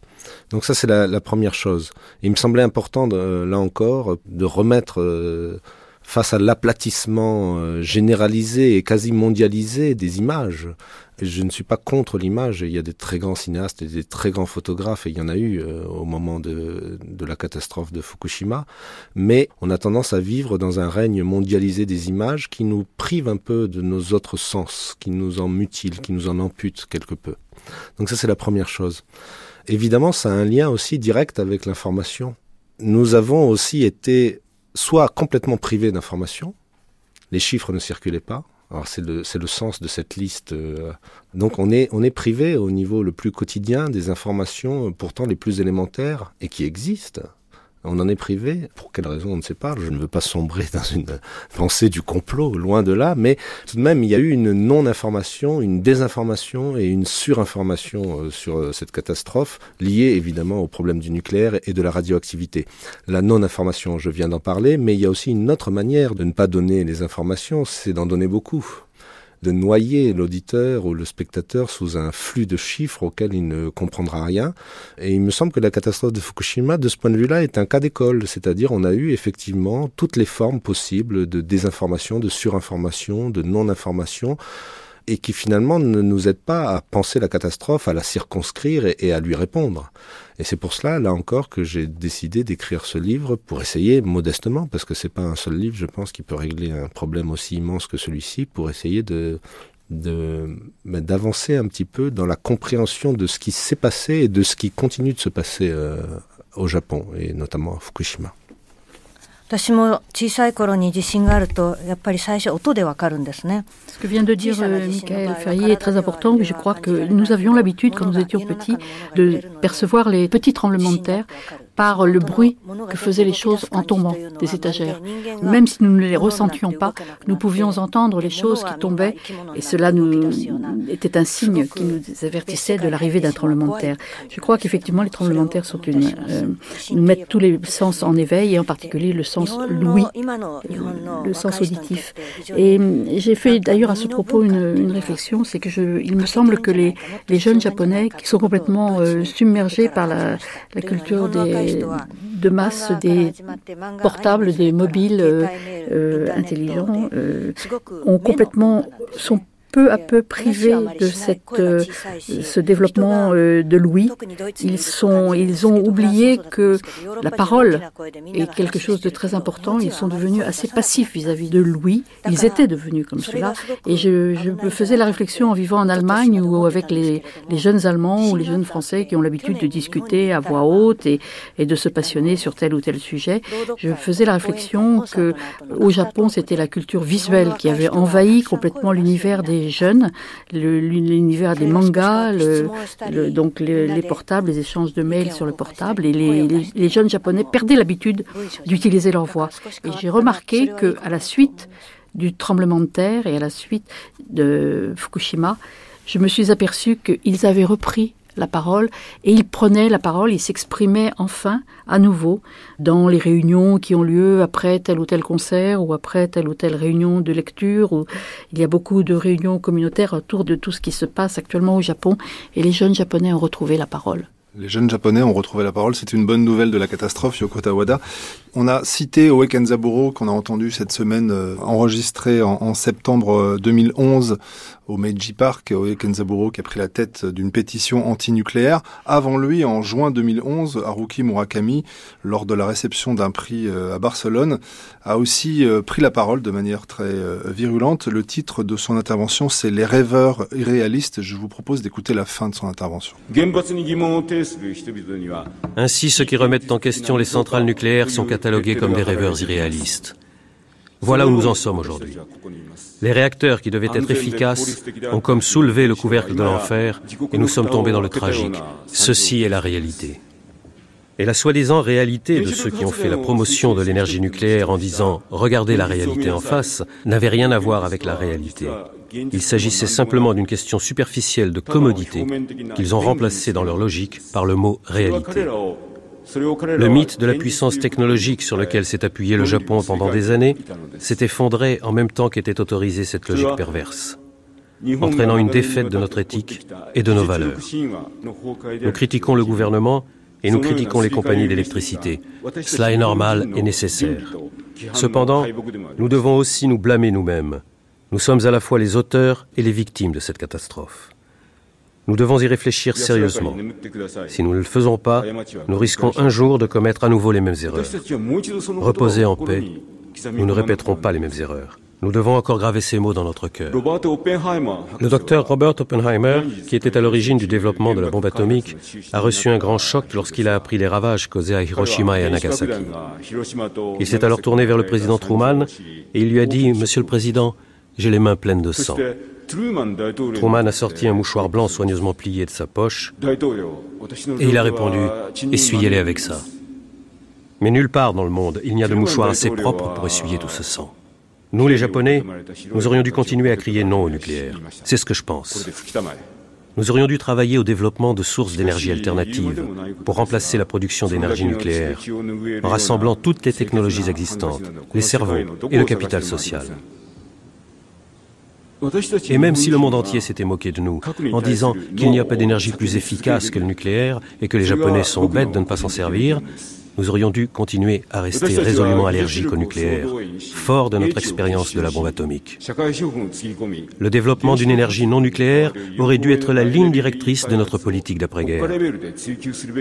Donc ça, c'est la, première chose. il me semblait important, là encore, de remettre euh, face à l'aplatissement euh, généralisé et quasi mondialisé des images. je ne suis pas contre l'image, il y a des très grands cinéastes et des très grands photographes, et il y en a eu euh, au moment de, de, la catastrophe de Fukushima, mais on a tendance à vivre dans un règne mondialisé des images qui nous prive un peu de nos autres sens, qui nous en mutile, qui nous en ampute quelque peu. Donc ça c'est la première chose. Évidemment, ça a un lien aussi direct avec l'information. Nous avons aussi été soit complètement privé d'informations, les chiffres ne circulaient pas. Alors c'est le, sens de cette liste. Euh. Donc on est, on est privé au niveau le plus quotidien des informations pourtant les plus élémentaires et qui existent. On en est privé. Pour quelle raison, on ne sait pas. Je ne veux pas sombrer dans une pensée du complot, loin de là. Mais tout de même, il y a eu une non-information, une désinformation et une surinformation euh, sur euh, cette catastrophe, liée évidemment au problème du nucléaire et de la radioactivité. La non-information, je viens d'en parler, mais il y a aussi une autre manière de ne pas donner les informations, c'est d'en donner beaucoup de noyer l'auditeur ou le spectateur sous un flux de chiffres auquel il ne comprendra rien. Et il me semble que la catastrophe de Fukushima, de ce point de vue-là, est un cas d'école. C'est-à-dire, on a eu effectivement toutes les formes possibles de désinformation, de surinformation, de non-information et qui finalement ne nous aide pas à penser la catastrophe, à la circonscrire et, à lui répondre. Et c'est pour cela, là encore, que j'ai décidé d'écrire ce livre pour essayer modestement, parce que c'est pas un seul livre, je pense, qui peut régler un problème aussi immense que celui-ci, pour essayer de ben, d'avancer un petit peu dans la compréhension de ce qui s'est passé et de ce qui continue de se passer euh, au Japon et notamment à Fukushima. 私も小さい頃に地震があるとやっぱり最初音でわかるんですね。Ce que vient de dire euh, Michael Ferrier est très important. Je crois que nous avions l'habitude, quand nous étions petits, de percevoir les petits tremblements de terre par le bruit que faisaient les choses en tombant des étagères. Même si nous ne les ressentions pas, nous pouvions entendre les choses qui tombaient et cela nous était un signe qui nous avertissait de l'arrivée d'un tremblement de terre. Je crois qu'effectivement les tremblements de terre sont une, euh, nous mettent tous les sens en éveil et en particulier le sens l'ouïe, le sens auditif. Et j'ai fait d'ailleurs à ce propos une, réflexion, c'est que je, il me semble que les, les jeunes japonais qui sont complètement euh, submergés par la, la culture des de masse des portables, des mobiles euh, intelligents, euh, ont complètement sont peu à peu privés de cette, euh, ce développement euh, de l'ouïe. Ils, sont, ils ont oublié que la parole est quelque chose de très important. Ils sont devenus assez passifs vis-à-vis de l'ouïe. Ils étaient devenus comme cela. Et je, je me faisais la réflexion en vivant en Allemagne ou avec les, les jeunes Allemands ou les jeunes Français qui ont l'habitude de discuter à voix haute et, et de se passionner sur tel ou tel sujet. Je faisais la réflexion que au Japon, c'était la culture visuelle qui avait envahi complètement l'univers des jeunes, l'univers des mangas, le, donc les, portables, les échanges de mails sur le portable, et les, jeunes japonais perdaient l'habitude d'utiliser leur voix. Et j'ai remarqué que à la suite du tremblement de terre et à la suite de Fukushima, je me suis aperçu qu'ils avaient repris la parole et il prenait la parole, il s'exprimait enfin à nouveau dans les réunions qui ont lieu après tel ou tel concert ou après telle ou telle réunion de lecture. Où il y a beaucoup de réunions communautaires autour de tout ce qui se passe actuellement au Japon et les jeunes japonais ont retrouvé la parole. Les jeunes japonais ont retrouvé la parole. C'est une bonne nouvelle de la catastrophe, Yoko Tawada. On a cité Oe Kenzaburo, qu'on a entendu cette semaine, euh, enregistré en, septembre 2011 euh, au Meiji Park, au Kenzaburo, qui a pris la tête d'une pétition anti-nucléaire. Avant lui, en juin 2011, Haruki Murakami, lors de la réception d'un prix euh, à Barcelone, a aussi euh, pris la parole de manière très euh, virulente. Le titre de son intervention, c'est Les rêveurs irréalistes. Je vous propose d'écouter la fin de son intervention. Ainsi, ceux qui remettent en question les centrales nucléaires sont catalogués comme des rêveurs irréalistes. Voilà où nous en sommes aujourd'hui. Les réacteurs qui devaient être efficaces ont comme soulevé le couvercle de l'enfer et nous sommes tombés dans le tragique. Ceci est la réalité. Et la soi-disant réalité de ceux qui ont fait la promotion de l'énergie nucléaire en disant ⁇ Regardez la réalité en face ⁇ n'avait rien à voir avec la réalité. Il s'agissait simplement d'une question superficielle de commodité qu'ils ont remplacée dans leur logique par le mot réalité. Le mythe de la puissance technologique sur lequel s'est appuyé le Japon pendant des années s'est effondré en même temps qu'était autorisée cette logique perverse, entraînant une défaite de notre éthique et de nos valeurs. Nous critiquons le gouvernement et nous critiquons les compagnies d'électricité. Cela est normal et nécessaire. Cependant, nous devons aussi nous blâmer nous-mêmes. Nous sommes à la fois les auteurs et les victimes de cette catastrophe. Nous devons y réfléchir sérieusement. Si nous ne le faisons pas, nous risquons un jour de commettre à nouveau les mêmes erreurs. Reposez en paix, nous ne répéterons pas les mêmes erreurs. Nous devons encore graver ces mots dans notre cœur. Le docteur Robert Oppenheimer, qui était à l'origine du développement de la bombe atomique, a reçu un grand choc lorsqu'il a appris les ravages causés à Hiroshima et à Nagasaki. Il s'est alors tourné vers le président Truman et il lui a dit, Monsieur le Président, j'ai les mains pleines de sang. Truman a sorti un mouchoir blanc soigneusement plié de sa poche et il a répondu Essuyez-les avec ça. Mais nulle part dans le monde, il n'y a de mouchoir assez propre pour essuyer tout ce sang. Nous, les Japonais, nous aurions dû continuer à crier non au nucléaire. C'est ce que je pense. Nous aurions dû travailler au développement de sources d'énergie alternatives pour remplacer la production d'énergie nucléaire, en rassemblant toutes les technologies existantes, les cerveaux et le capital social. Et même si le monde entier s'était moqué de nous en disant qu'il n'y a pas d'énergie plus efficace que le nucléaire et que les Japonais sont bêtes de ne pas s'en servir, nous aurions dû continuer à rester résolument allergiques au nucléaire, fort de notre expérience de la bombe atomique. Le développement d'une énergie non nucléaire aurait dû être la ligne directrice de notre politique d'après-guerre.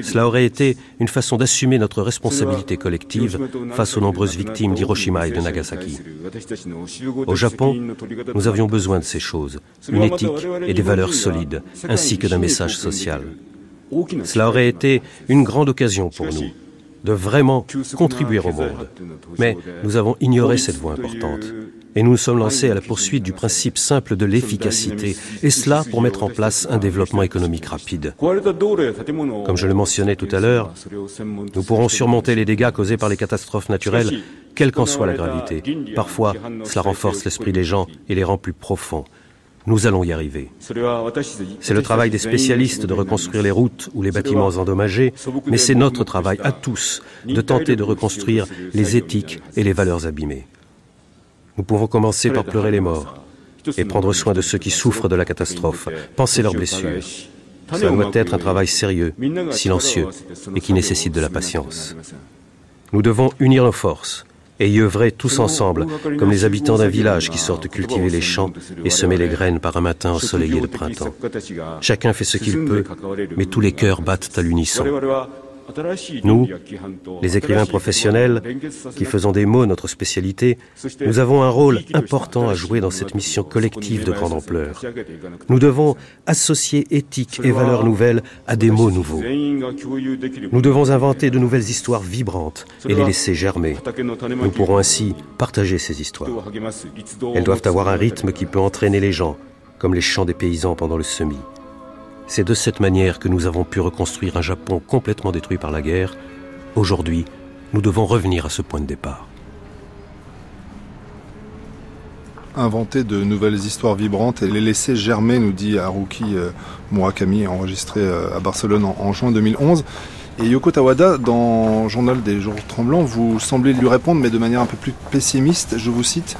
Cela aurait été une façon d'assumer notre responsabilité collective face aux nombreuses victimes d'Hiroshima et de Nagasaki. Au Japon, nous avions besoin de ces choses, une éthique et des valeurs solides, ainsi que d'un message social. Cela aurait été une grande occasion pour nous de vraiment contribuer au monde. Mais nous avons ignoré cette voie importante. Et nous nous sommes lancés à la poursuite du principe simple de l'efficacité, et cela pour mettre en place un développement économique rapide. Comme je le mentionnais tout à l'heure, nous pourrons surmonter les dégâts causés par les catastrophes naturelles, quelle qu'en soit la gravité. Parfois, cela renforce l'esprit des gens et les rend plus profonds. Nous allons y arriver. C'est le travail des spécialistes de reconstruire les routes ou les bâtiments endommagés, mais c'est notre travail à tous de tenter de reconstruire les éthiques et les valeurs abîmées. Nous pouvons commencer par pleurer les morts et prendre soin de ceux qui souffrent de la catastrophe, penser leurs blessures. Ça doit être un travail sérieux, silencieux et qui nécessite de la patience. Nous devons unir nos forces, et y œuvrer tous ensemble, comme les habitants d'un village qui sortent cultiver les champs et semer les graines par un matin ensoleillé de printemps. Chacun fait ce qu'il peut, mais tous les cœurs battent à l'unisson. Nous, les écrivains professionnels, qui faisons des mots notre spécialité, nous avons un rôle important à jouer dans cette mission collective de grande ampleur. Nous devons associer éthique et valeurs nouvelles à des mots nouveaux. Nous devons inventer de nouvelles histoires vibrantes et les laisser germer. Nous pourrons ainsi partager ces histoires. Elles doivent avoir un rythme qui peut entraîner les gens, comme les chants des paysans pendant le semis. C'est de cette manière que nous avons pu reconstruire un Japon complètement détruit par la guerre. Aujourd'hui, nous devons revenir à ce point de départ. Inventer de nouvelles histoires vibrantes et les laisser germer, nous dit Haruki euh, Murakami, enregistré euh, à Barcelone en, juin 2011. Et Yoko Tawada, dans Journal des jours tremblants, vous semblez lui répondre, mais de manière un peu plus pessimiste. Je vous cite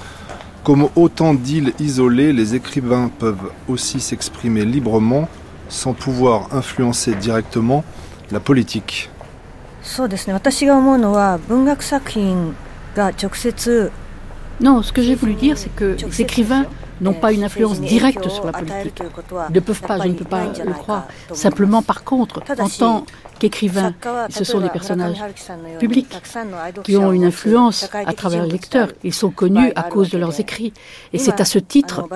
Comme autant d'îles isolées, les écrivains peuvent aussi s'exprimer librement sans pouvoir influencer directement la politique. Non, ce que j'ai voulu dire, c'est que les écrivains n'ont pas une influence directe sur la politique, ne peuvent pas, je ne peux pas le croire. Simplement, par contre, en tant qu'écrivains, ce sont des personnages publics qui ont une influence à travers les lecteurs. Ils sont connus à cause de leurs écrits. Et c'est à ce titre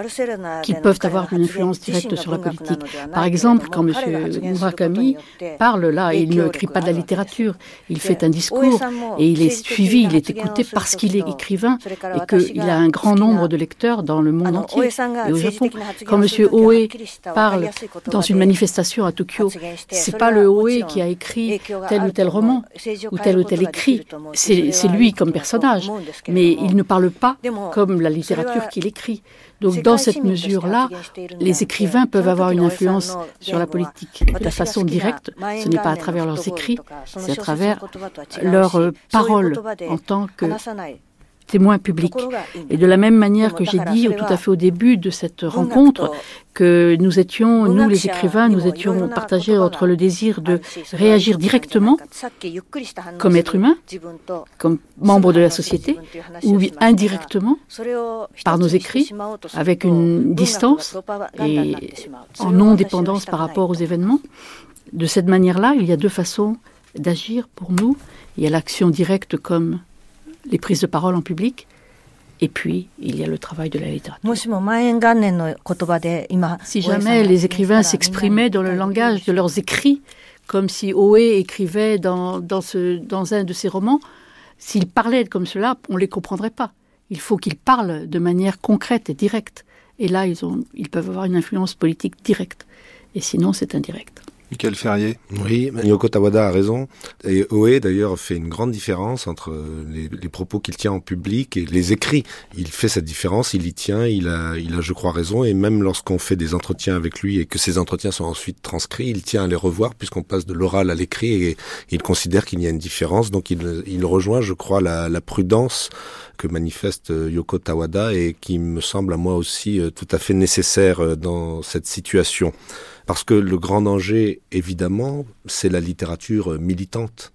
qu'ils peuvent avoir une influence directe sur la politique. Par exemple, quand M. Murakami parle là, il ne écrit pas de la littérature, il fait un discours et il est suivi, il est écouté parce qu'il est écrivain et qu'il a un grand nombre de lecteurs dans le monde entier et au Japon. Quand M. Oe parle dans une manifestation à Tokyo, c'est pas le Oe qui a écrit tel ou tel roman ou tel ou tel écrit, c'est lui comme personnage, mais il ne parle pas comme la littérature qu'il écrit. Donc dans cette mesure-là, les écrivains peuvent avoir une influence sur la politique de façon directe. Ce n'est pas à travers leurs écrits, c'est à travers leurs paroles en tant que témoins publics. Et de la même manière que j'ai dit tout à fait au début de cette rencontre que nous étions, nous les écrivains, nous étions partagés entre le désir de réagir directement comme être humain, comme membre de la société, ou indirectement par nos écrits, avec une distance et en non-dépendance par rapport aux événements. De cette manière-là, il y a deux façons d'agir pour nous. Il y a l'action directe comme les prises de parole en public. Et puis, il y a le travail de la littérature. Si jamais les écrivains s'exprimaient dans le langage de leurs écrits, comme si Oe écrivait dans, dans, ce, dans un de ses romans, s'ils parlaient comme cela, on ne les comprendrait pas. Il faut qu'ils parlent de manière concrète et directe. Et là, ils, ont, ils peuvent avoir une influence politique directe. Et sinon, c'est indirect. Michael Ferrier. Oui, Yoko Tawada a raison. Et Oe, d'ailleurs, fait une grande différence entre les, propos qu'il tient en public et les écrits. Il fait cette différence, il y tient, il a, il a, je crois, raison. Et même lorsqu'on fait des entretiens avec lui et que ces entretiens sont ensuite transcrits, il tient à les revoir puisqu'on passe de l'oral à l'écrit et il considère qu'il y a une différence. Donc il, il rejoint, je crois, la, la prudence que manifeste Yoko Tawada et qui me semble à moi aussi euh, tout à fait nécessaire euh, dans cette situation. Parce que le grand danger, évidemment, c'est la littérature militante.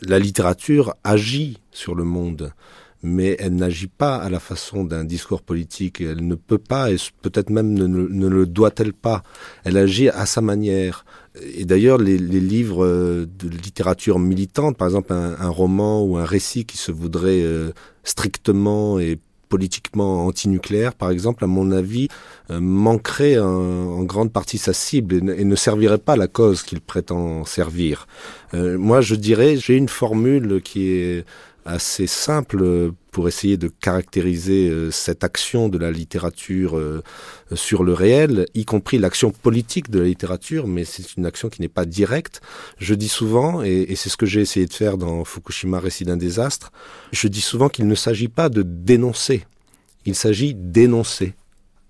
La littérature agit sur le monde, mais elle n'agit pas à la façon d'un discours politique. Elle ne peut pas, et peut-être même ne, le doit-elle pas. Elle agit à sa manière. Et d'ailleurs, les, livres de littérature militante, par exemple un, roman ou un récit qui se voudrait euh, strictement et politiquement antinucléaire, par exemple, à mon avis, euh, manquerait en grande partie sa cible et, ne servirait pas la cause qu'il prétend servir. Euh, moi, je dirais, j'ai une formule qui est assez simple pour essayer de caractériser euh, cette action de la littérature euh, sur le réel, y compris l'action politique de la littérature, mais c'est une action qui n'est pas directe. Je dis souvent, et, et c'est ce que j'ai essayé de faire dans Fukushima, récit d'un désastre, je dis souvent qu'il ne s'agit pas de dénoncer, il s'agit d'énoncer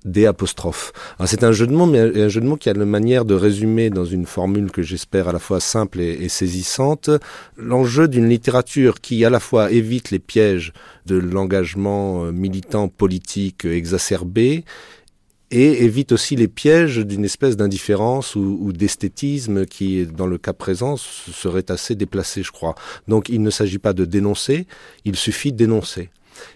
des apostrophes. C'est un jeu de mots, mais un jeu de mots qui a la manière de résumer dans une formule que j'espère à la fois simple et, saisissante l'enjeu d'une littérature qui à la fois évite les pièges de l'engagement euh, militant politique exacerbé et évite aussi les pièges d'une espèce d'indifférence ou, ou d'esthétisme qui, dans le cas présent, serait assez déplacé, je crois. Donc il ne s'agit pas de dénoncer, il suffit d'énoncer.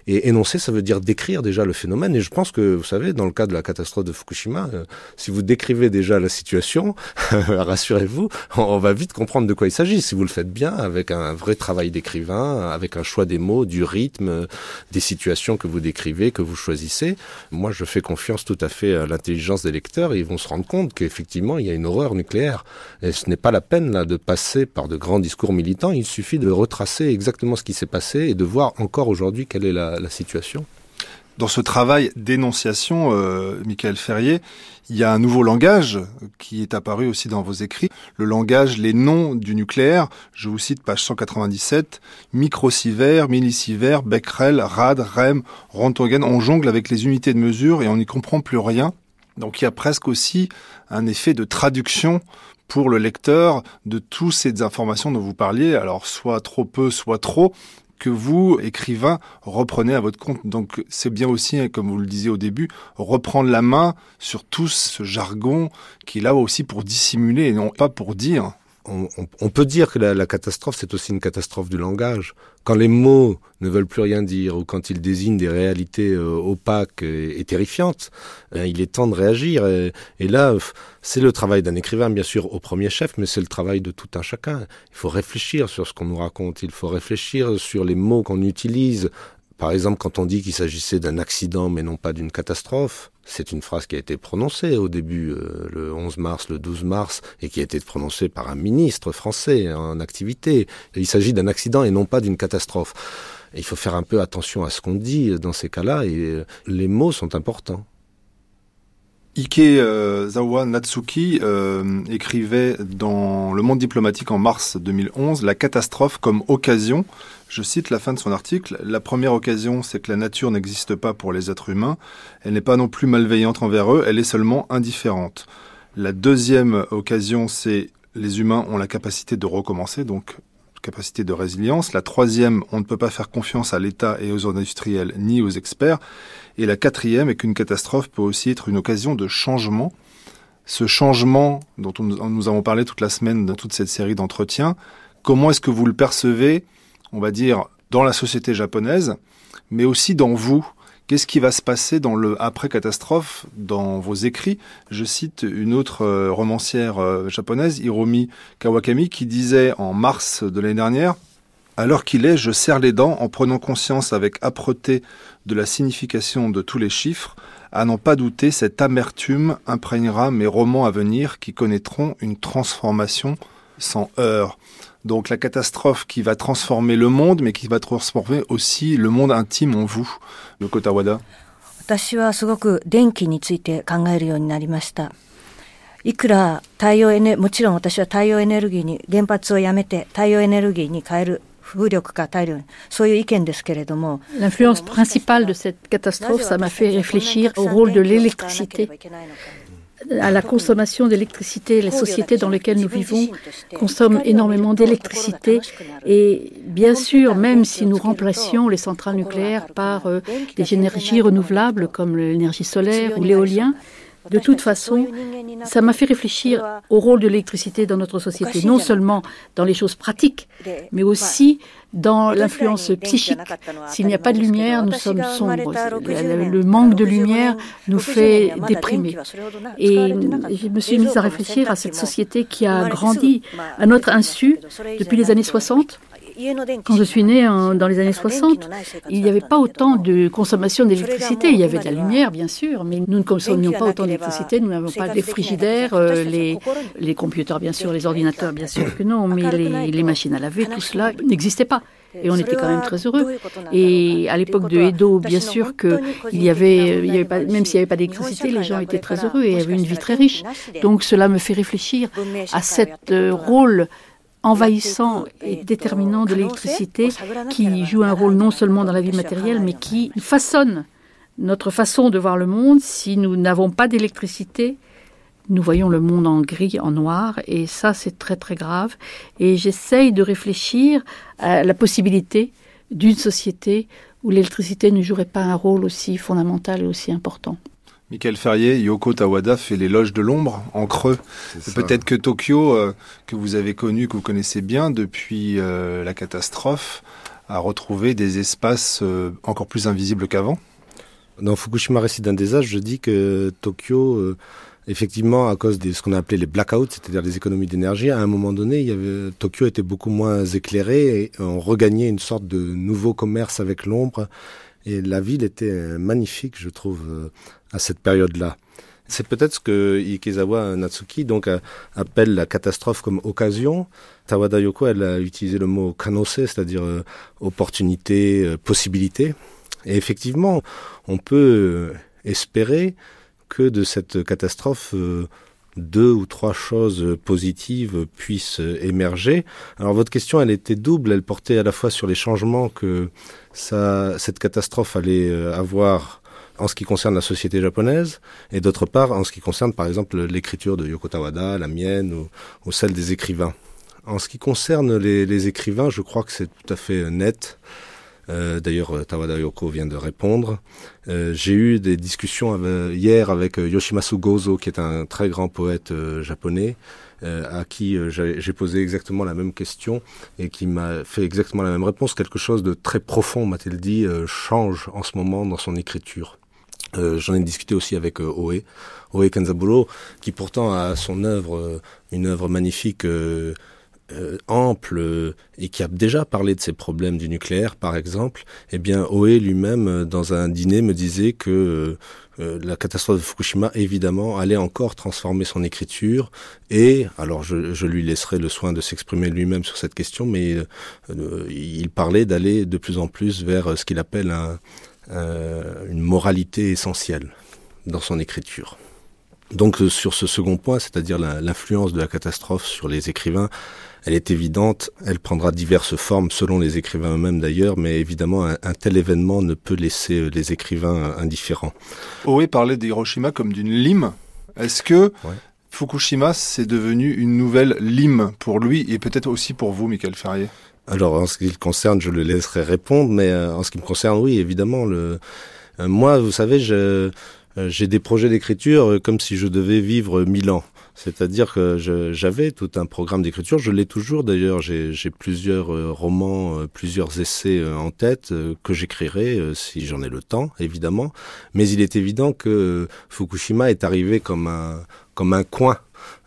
Et énoncer, ça veut dire décrire déjà le phénomène. Et je pense que, vous savez, dans le cas de la catastrophe de Fukushima, euh, si vous décrivez déjà la situation, rassurez-vous, on, va vite comprendre de quoi il s'agit. Si vous le faites bien, avec un vrai travail d'écrivain, avec un choix des mots, du rythme, des situations que vous décrivez, que vous choisissez, moi je fais confiance tout à fait à l'intelligence des lecteurs et ils vont se rendre compte qu'effectivement il y a une horreur nucléaire. Et ce n'est pas la peine là de passer par de grands discours militants, il suffit de retracer exactement ce qui s'est passé et de voir encore aujourd'hui quelle est la, situation? Dans ce travail d'énonciation, euh, Michael Ferrier, il y a un nouveau langage qui est apparu aussi dans vos écrits, le langage les noms du nucléaire. Je vous cite page 197, microsievert, millisievert, becquerel, rad, rem, rontgen. On jongle avec les unités de mesure et on n'y comprend plus rien. Donc il y a presque aussi un effet de traduction pour le lecteur de toutes ces informations dont vous parliez, alors soit trop peu, soit trop, que vous, écrivain, reprenez à votre compte. Donc c'est bien aussi, hein, comme vous le disiez au début, reprendre la main sur tout ce jargon qui est là aussi pour dissimuler et non pas pour dire. On, peut dire que la, catastrophe, c'est aussi une catastrophe du langage. Quand les mots ne veulent plus rien dire ou quand ils désignent des réalités euh, opaques et, terrifiantes, euh, il est temps de réagir. Et, là, c'est le travail d'un écrivain, bien sûr, au premier chef, mais c'est le travail de tout un chacun. Il faut réfléchir sur ce qu'on nous raconte, il faut réfléchir sur les mots qu'on utilise. Par exemple, quand on dit qu'il s'agissait d'un accident mais non pas d'une catastrophe, c'est une phrase qui a été prononcée au début, euh, le 11 mars, le 12 mars, et qui a été prononcée par un ministre français en activité. il s'agit d'un accident et non pas d'une catastrophe. il faut faire un peu attention à ce qu'on dit dans ces cas-là, et euh, les mots sont importants. Ike euh, Zawa Natsuki écrivait dans Le Monde diplomatique en mars 2011 La catastrophe comme occasion je cite la fin de son article. La première occasion, c'est que la nature n'existe pas pour les êtres humains. Elle n'est pas non plus malveillante envers eux, elle est seulement indifférente. La deuxième occasion, c'est les humains ont la capacité de recommencer, donc capacité de résilience. La troisième, on ne peut pas faire confiance à l'État et aux industriels ni aux experts. Et la quatrième est qu'une catastrophe peut aussi être une occasion de changement. Ce changement dont nous avons parlé toute la semaine dans toute cette série d'entretiens, comment est-ce que vous le percevez on va dire, dans la société japonaise, mais aussi dans vous. Qu'est-ce qui va se passer dans le après-catastrophe, dans vos écrits? Je cite une autre euh, romancière euh, japonaise, Hiromi Kawakami, qui disait en mars de l'année dernière l'heure qu'il est, je serre les dents en prenant conscience avec âpreté de la signification de tous les chiffres. À n'en pas douter, cette amertume imprégnera mes romans à venir qui connaîtront une transformation sans heurts. Donc la catastrophe qui va transformer le monde, mais qui va transformer aussi le monde intime en vous, le Kotawada. 私はすごく電気について考えるようになりました。いくら太陽エネもちろん私は太陽エネルギーに原発をやめて太陽エネルギーに変える風力か太陽そういう意見ですけれども L'influence principale de cette catastrophe, ça m'a fait réfléchir au rôle de l'électricité à la consommation d'électricité. Les sociétés dans lesquelles nous vivons consomment énormément d'électricité et bien sûr, même si nous remplacions les centrales nucléaires par euh, des énergies renouvelables comme l'énergie solaire ou l'éolien, de toute façon, ça m'a fait réfléchir au rôle de l'électricité dans notre société, non seulement dans les choses pratiques, mais aussi dans l'influence psychique. S'il n'y a pas de lumière, nous sommes sombres. Le manque de lumière nous fait déprimer. Et je me suis mise à réfléchir à cette société qui a grandi à notre insu depuis les années 60 quand je suis née dans les années 60, il n'y avait pas autant de consommation d'électricité. Il y avait de la lumière, bien sûr, mais nous ne consommions pas autant d'électricité. Nous n'avons pas des frigidaires, euh, les, les computers, bien sûr, les ordinateurs, bien sûr que non, mais les, les machines à laver, tout cela n'existait pas. Et on était quand même très heureux. Et à l'époque de Edo, bien sûr que il y avait, il avait pas, même s'il n'y avait pas d'électricité, les gens étaient très heureux et avaient une vie très riche. Donc cela me fait réfléchir à cet euh, rôle envahissant et déterminant de l'électricité qui joue un rôle non seulement dans la vie matérielle, mais qui façonne notre façon de voir le monde. Si nous n'avons pas d'électricité, nous voyons le monde en gris, en noir, et ça c'est très très grave. Et j'essaye de réfléchir à la possibilité d'une société où l'électricité ne jouerait pas un rôle aussi fondamental et aussi important. Michael Ferrier, Yoko Tawada fait l'éloge de l'ombre en creux. Peut-être que Tokyo, euh, que vous avez connu, que vous connaissez bien depuis euh, la catastrophe, a retrouvé des espaces euh, encore plus invisibles qu'avant. Dans Fukushima Récit d'un désastre, je dis que Tokyo, effectivement, à cause de ce qu'on a appelé les blackouts, c'est-à-dire les économies d'énergie, à un moment donné, il y avait, Tokyo était beaucoup moins éclairé et on regagnait une sorte de nouveau commerce avec l'ombre. Et la ville était magnifique, je trouve, à cette période-là. C'est peut-être ce que Ikezawa Natsuki donc appelle la catastrophe comme occasion. Tawada Yoko, elle a utilisé le mot kanose, c'est-à-dire euh, opportunité, euh, possibilité. Et effectivement, on peut euh, espérer que de cette catastrophe, deux ou trois choses positives puissent émerger. Alors votre question, elle était double. Elle portait à la fois sur les changements que ça, cette catastrophe allait avoir en ce qui concerne la société japonaise, et d'autre part en ce qui concerne par exemple l'écriture de Yoko Tawada, la mienne ou, celle des écrivains. En ce qui concerne les, écrivains, je crois que c'est tout à fait net. Euh, d'ailleurs, Tawada Yoko vient de répondre. Euh, j'ai eu des discussions hier avec Yoshimasu Gozo, qui est un très grand poète euh, japonais, à qui j'ai posé exactement la même question et qui m'a fait exactement la même réponse. Quelque chose de très profond, m'a-t-il dit, change en ce moment dans son écriture. J'en ai discuté aussi avec Oe, Oe Kenzaburo, qui pourtant a son œuvre, une œuvre magnifique euh, ample euh, et qui a déjà parlé de ces problèmes du nucléaire, par exemple, eh bien, Oe lui-même, euh, dans un dîner, me disait que la catastrophe de Fukushima, évidemment, allait encore transformer son écriture. Et, alors, je, lui laisserai le soin de s'exprimer lui-même sur cette question, mais il parlait d'aller de plus en plus vers ce qu'il appelle un, une moralité essentielle dans son écriture. Donc, sur ce second point, c'est-à-dire l'influence de la catastrophe sur les écrivains, elle est évidente, elle prendra diverses formes selon les écrivains eux-mêmes d'ailleurs, mais évidemment un, tel événement ne peut laisser euh, les écrivains indifférents. Oe parlait d'Hiroshima comme d'une lime. Est-ce que Fukushima c'est devenu une nouvelle lime pour lui et peut-être aussi pour vous, Michael Ferrier? Alors en ce qui le concerne, je le laisserai répondre, mais euh, en ce qui me concerne, oui, évidemment. Le... Euh, moi, vous savez, j'ai des projets d'écriture comme si je devais vivre mille ans. C'est-à-dire que j'avais tout un programme d'écriture, je l'ai toujours d'ailleurs, j'ai plusieurs euh, romans, euh, plusieurs essais euh, en tête que j'écrirai si j'en ai le temps, évidemment. Mais il est évident que Fukushima est arrivé comme un, comme un coin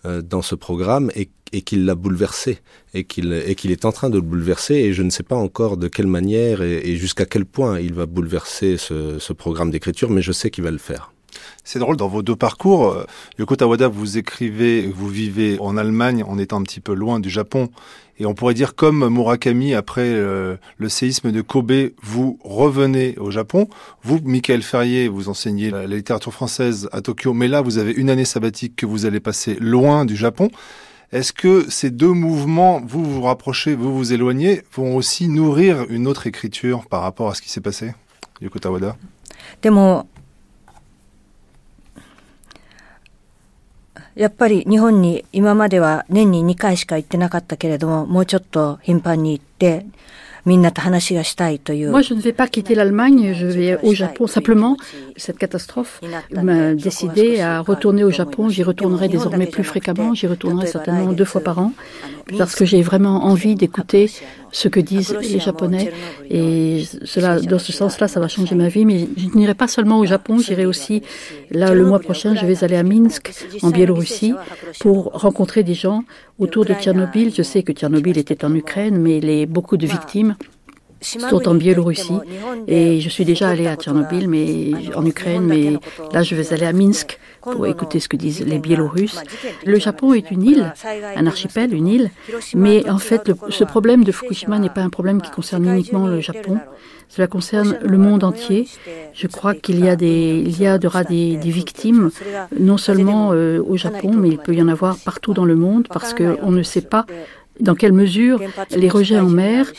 dans ce programme et, et qu'il l'a bouleversé et qu'il qu'il est en train de le bouleverser et je ne sais pas encore de quelle manière et, et jusqu'à quel point il va bouleverser ce, ce programme d'écriture, mais je sais qu'il va le faire. C'est drôle, dans vos deux parcours, euh, Yoko Tawada, vous écrivez, vous vivez en Allemagne en étant un petit peu loin du Japon. Et on pourrait dire comme Murakami, après euh, le séisme de Kobe, vous revenez au Japon. Vous, Michael Ferrier, vous enseignez la, littérature française à Tokyo, mais là, vous avez une année sabbatique que vous allez passer loin du Japon. Est-ce que ces deux mouvements, vous vous rapprochez, vous vous éloignez, vont aussi nourrir une autre écriture par rapport à ce qui s'est passé Yoko Tawada? やっぱり日本に今までは年に2回しか行ってなかったけれども、もうちょっと頻繁に行って、Moi, je ne vais pas quitter l'Allemagne, je vais au Japon. Simplement, cette catastrophe m'a décidé à retourner au Japon. J'y retournerai désormais plus fréquemment. J'y retournerai certainement deux fois par an parce que j'ai vraiment envie d'écouter ce que disent les Japonais. Et cela, dans ce sens-là, ça va changer ma vie. Mais je n'irai pas seulement au Japon, j'irai aussi, là, le mois prochain, je vais aller à Minsk, en Biélorussie, pour rencontrer des gens autour de Tchernobyl. Je sais que Tchernobyl était en Ukraine, mais les, beaucoup de victimes sont en Biélorussie. et je suis déjà allée à Tchernobyl, mais en Ukraine, mais là je vais aller à Minsk pour écouter ce que disent les Biélorusses. Le Japon est une île, un archipel, une île, mais en fait ce problème de Fukushima n'est pas un problème qui concerne uniquement le Japon. Cela concerne le monde entier. Je crois qu'il y a des, il y aura des, des victimes, non seulement euh, au Japon, mais il peut y en avoir partout dans le monde parce qu'on ne sait pas dans quelle mesure les rejets en mer,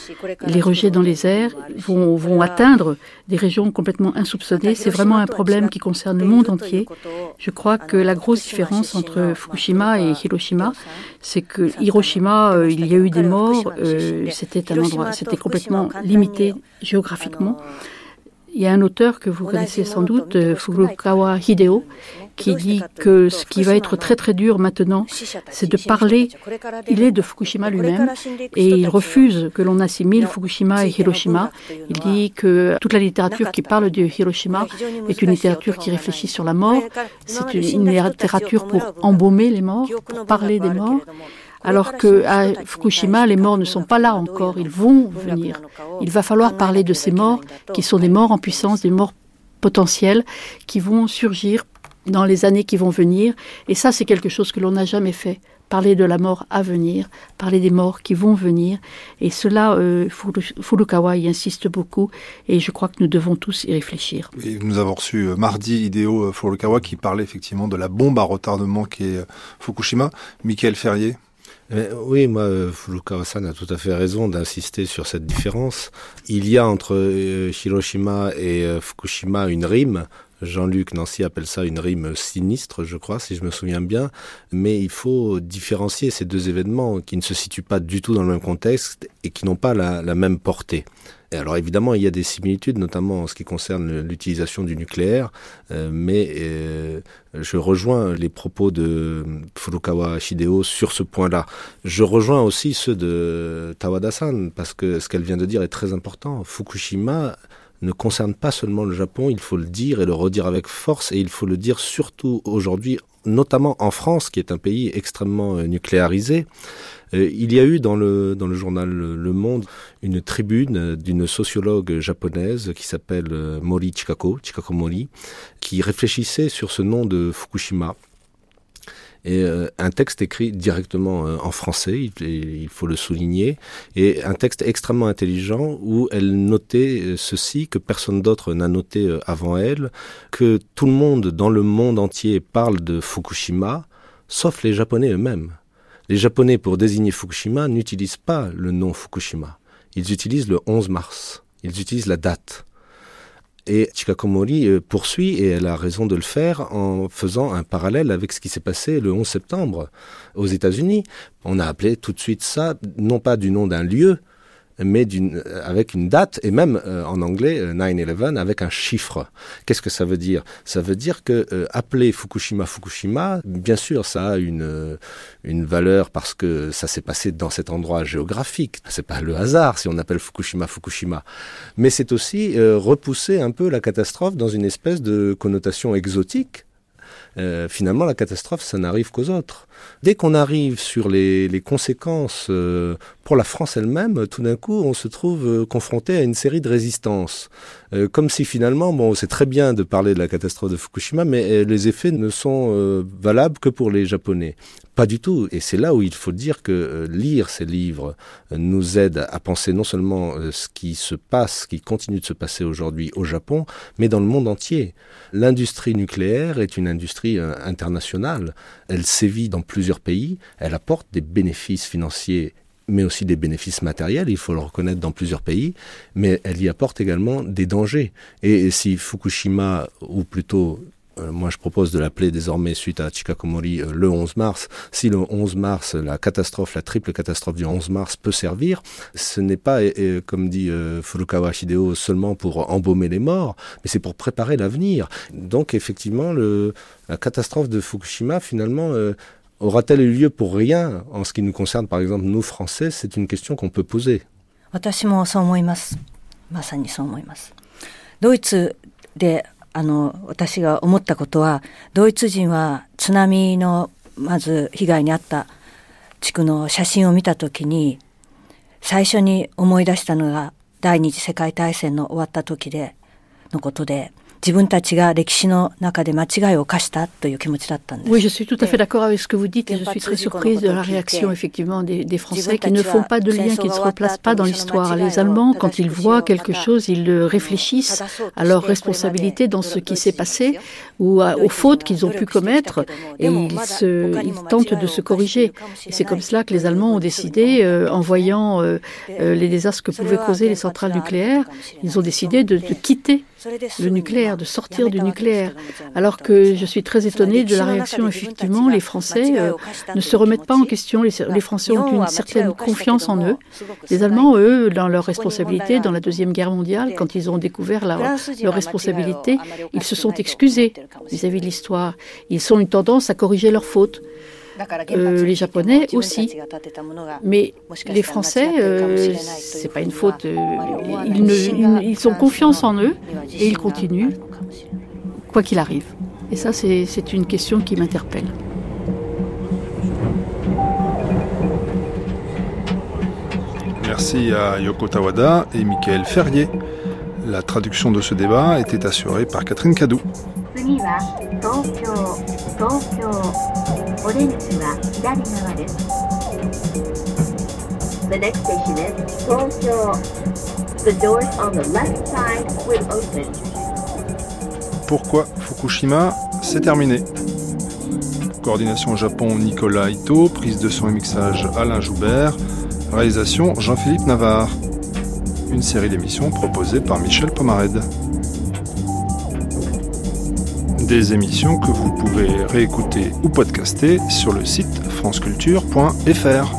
les rejets dans les airs vont, vont atteindre des régions complètement insoupçonnées? C'est vraiment un problème qui concerne le monde entier. Je crois que la grosse différence entre Fukushima et Hiroshima, c'est que Hiroshima, euh, il y a eu des morts, euh, c'était un endroit, c'était complètement limité géographiquement. Il y a un auteur que vous connaissez sans doute, euh, Furukawa Hideo, qui dit que ce qui va être très très dur maintenant, c'est de parler. Il est de Fukushima lui-même et il refuse que l'on assimile Fukushima et Hiroshima. Il dit que toute la littérature qui parle de Hiroshima est une littérature qui réfléchit sur la mort. C'est une littérature pour embaumer les morts, pour parler des morts alors que à Fukushima, les morts ne sont pas là encore, ils vont venir. Il va falloir parler de ces morts qui sont des morts en puissance, des morts potentielles qui vont surgir dans les années qui vont venir. Et ça, c'est quelque chose que l'on n'a jamais fait. Parler de la mort à venir, parler des morts qui vont venir. Et cela, euh, Furukawa y insiste beaucoup. Et je crois que nous devons tous y réfléchir. nous avons reçu euh, mardi Hideo euh, Furukawa qui parlait effectivement de la bombe à retardement qui est Fukushima. Michael Ferrier oui, moi, Furukawa-san a tout à fait raison d'insister sur cette différence. Il y a entre Hiroshima et Fukushima une rime. Jean-Luc Nancy appelle ça une rime sinistre, je crois, si je me souviens bien. Mais il faut différencier ces deux événements qui ne se situent pas du tout dans le même contexte et qui n'ont pas la, même portée. Et alors évidemment, il y a des similitudes, notamment en ce qui concerne l'utilisation du nucléaire, euh, mais euh, je rejoins les propos de Furukawa Shideo sur ce point-là. Je rejoins aussi ceux de Tawada-san, parce que ce qu'elle vient de dire est très important. Fukushima ne concerne pas seulement le Japon, il faut le dire et le redire avec force, et il faut le dire surtout aujourd'hui, notamment en France, qui est un pays extrêmement euh, nucléarisé. Euh, il y a eu dans le, journal Le Monde une tribune d'une sociologue japonaise qui s'appelle euh, Mori Chikako, Chikako Mori, qui réfléchissait sur ce nom de Fukushima et euh, un texte écrit directement en français, il, faut le souligner, et un texte extrêmement intelligent où elle notait ceci que personne d'autre n'a noté avant elle, que tout le monde dans le monde entier parle de Fukushima, sauf les Japonais eux-mêmes. Les Japonais, pour désigner Fukushima, n'utilisent pas le nom Fukushima. Ils utilisent le 11 mars. Ils utilisent la date. Et Chikakomori euh, poursuit, et elle a raison de le faire, en faisant un parallèle avec ce qui s'est passé le 11 septembre aux États-Unis. On a appelé tout de suite ça, non pas du nom d'un lieu, mais euh, avec une date, et même euh, en anglais, 9-11, euh, avec un chiffre. Qu'est-ce que ça veut dire? Ça veut dire que appeler Fukushima Fukushima, bien sûr, ça a une, une valeur parce que ça s'est passé dans cet endroit géographique. C'est pas le hasard si on appelle Fukushima Fukushima. Mais c'est aussi repousser un peu la catastrophe dans une espèce de connotation exotique euh, finalement, la catastrophe, ça n'arrive qu'aux autres. Dès qu'on arrive sur les, les conséquences euh, pour la France elle-même, tout d'un coup, on se trouve euh, confronté à une série de résistances. Comme si finalement, bon, c'est très bien de parler de la catastrophe de Fukushima, mais les effets ne sont valables que pour les Japonais. Pas du tout. Et c'est là où il faut dire que lire ces livres nous aide à penser non seulement ce qui se passe, ce qui continue de se passer aujourd'hui au Japon, mais dans le monde entier. L'industrie nucléaire est une industrie euh, internationale. Elle sévit dans plusieurs pays. Elle apporte des bénéfices financiers mais aussi des bénéfices matériels, il faut le reconnaître dans plusieurs pays, mais elle y apporte également des dangers. Et si Fukushima, ou plutôt euh, moi je propose de l'appeler désormais suite à Chikakomori euh, le 11 mars. Si le 11 mars, la catastrophe, la triple catastrophe du 11 mars peut servir, ce n'est pas, comme dit euh, Furukawa Shideo, seulement pour embaumer les morts, mais c'est pour préparer l'avenir. Donc effectivement, le, la catastrophe de Fukushima, finalement, aura-t-elle eu lieu pour rien en ce qui nous concerne, par exemple, nous Français C'est une question qu'on peut poser. であの私が思ったことはドイツ人は津波のまず被害に遭った地区の写真を見た時に最初に思い出したのが第二次世界大戦の終わった時でのことで Oui, je suis tout à fait d'accord avec ce que vous dites et je suis très surprise de la réaction effectivement des, des Français qui ne font pas de lien, qui ne se replacent pas dans l'histoire. Les Allemands, quand ils voient quelque chose, ils réfléchissent à leur responsabilité dans ce qui s'est passé ou aux fautes qu'ils ont pu commettre. Et ils, se, ils tentent de se corriger. Et c'est comme cela que les Allemands ont décidé, euh, en voyant euh, euh, les désastres que pouvaient causer les centrales nucléaires, ils ont décidé de, de quitter le nucléaire, de sortir du nucléaire. Alors que je suis très étonnée de la réaction, effectivement, les Français euh, ne se remettent pas en question. Les, Français ont une certaine confiance en eux. Les Allemands, eux, dans leur responsabilité, dans la Deuxième Guerre mondiale, quand ils ont découvert leur responsabilité, ils se sont excusés vis-à-vis de l'histoire. Ils ont une tendance à corriger leurs fautes. Euh, les Japonais aussi. Mais les Français, euh, c'est pas une faute. Euh, ils, ils, ont confiance en eux et ils continuent, quoi qu'il arrive. Et ça, c'est une question qui m'interpelle. Merci à Yoko Tawada et Michael Ferrier. La traduction de ce débat était assurée par Catherine Cadou. Pourquoi Fukushima? C'est terminé. Coordination Japon Nicolas Ito, prise de son et mixage Alain Joubert, réalisation Jean-Philippe Navarre. Une série d'émissions proposée par Michel Pomared des émissions que vous pouvez réécouter ou podcaster sur le site franceculture.fr.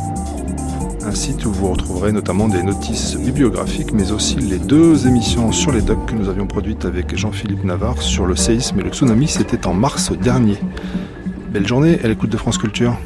un site où vous retrouverez notamment des notices bibliographiques, mais aussi les deux émissions sur les docks que nous avions produites avec Jean-Philippe Navarre sur le séisme et le tsunami, c'était en mars dernier. Belle journée à l'écoute de France Culture.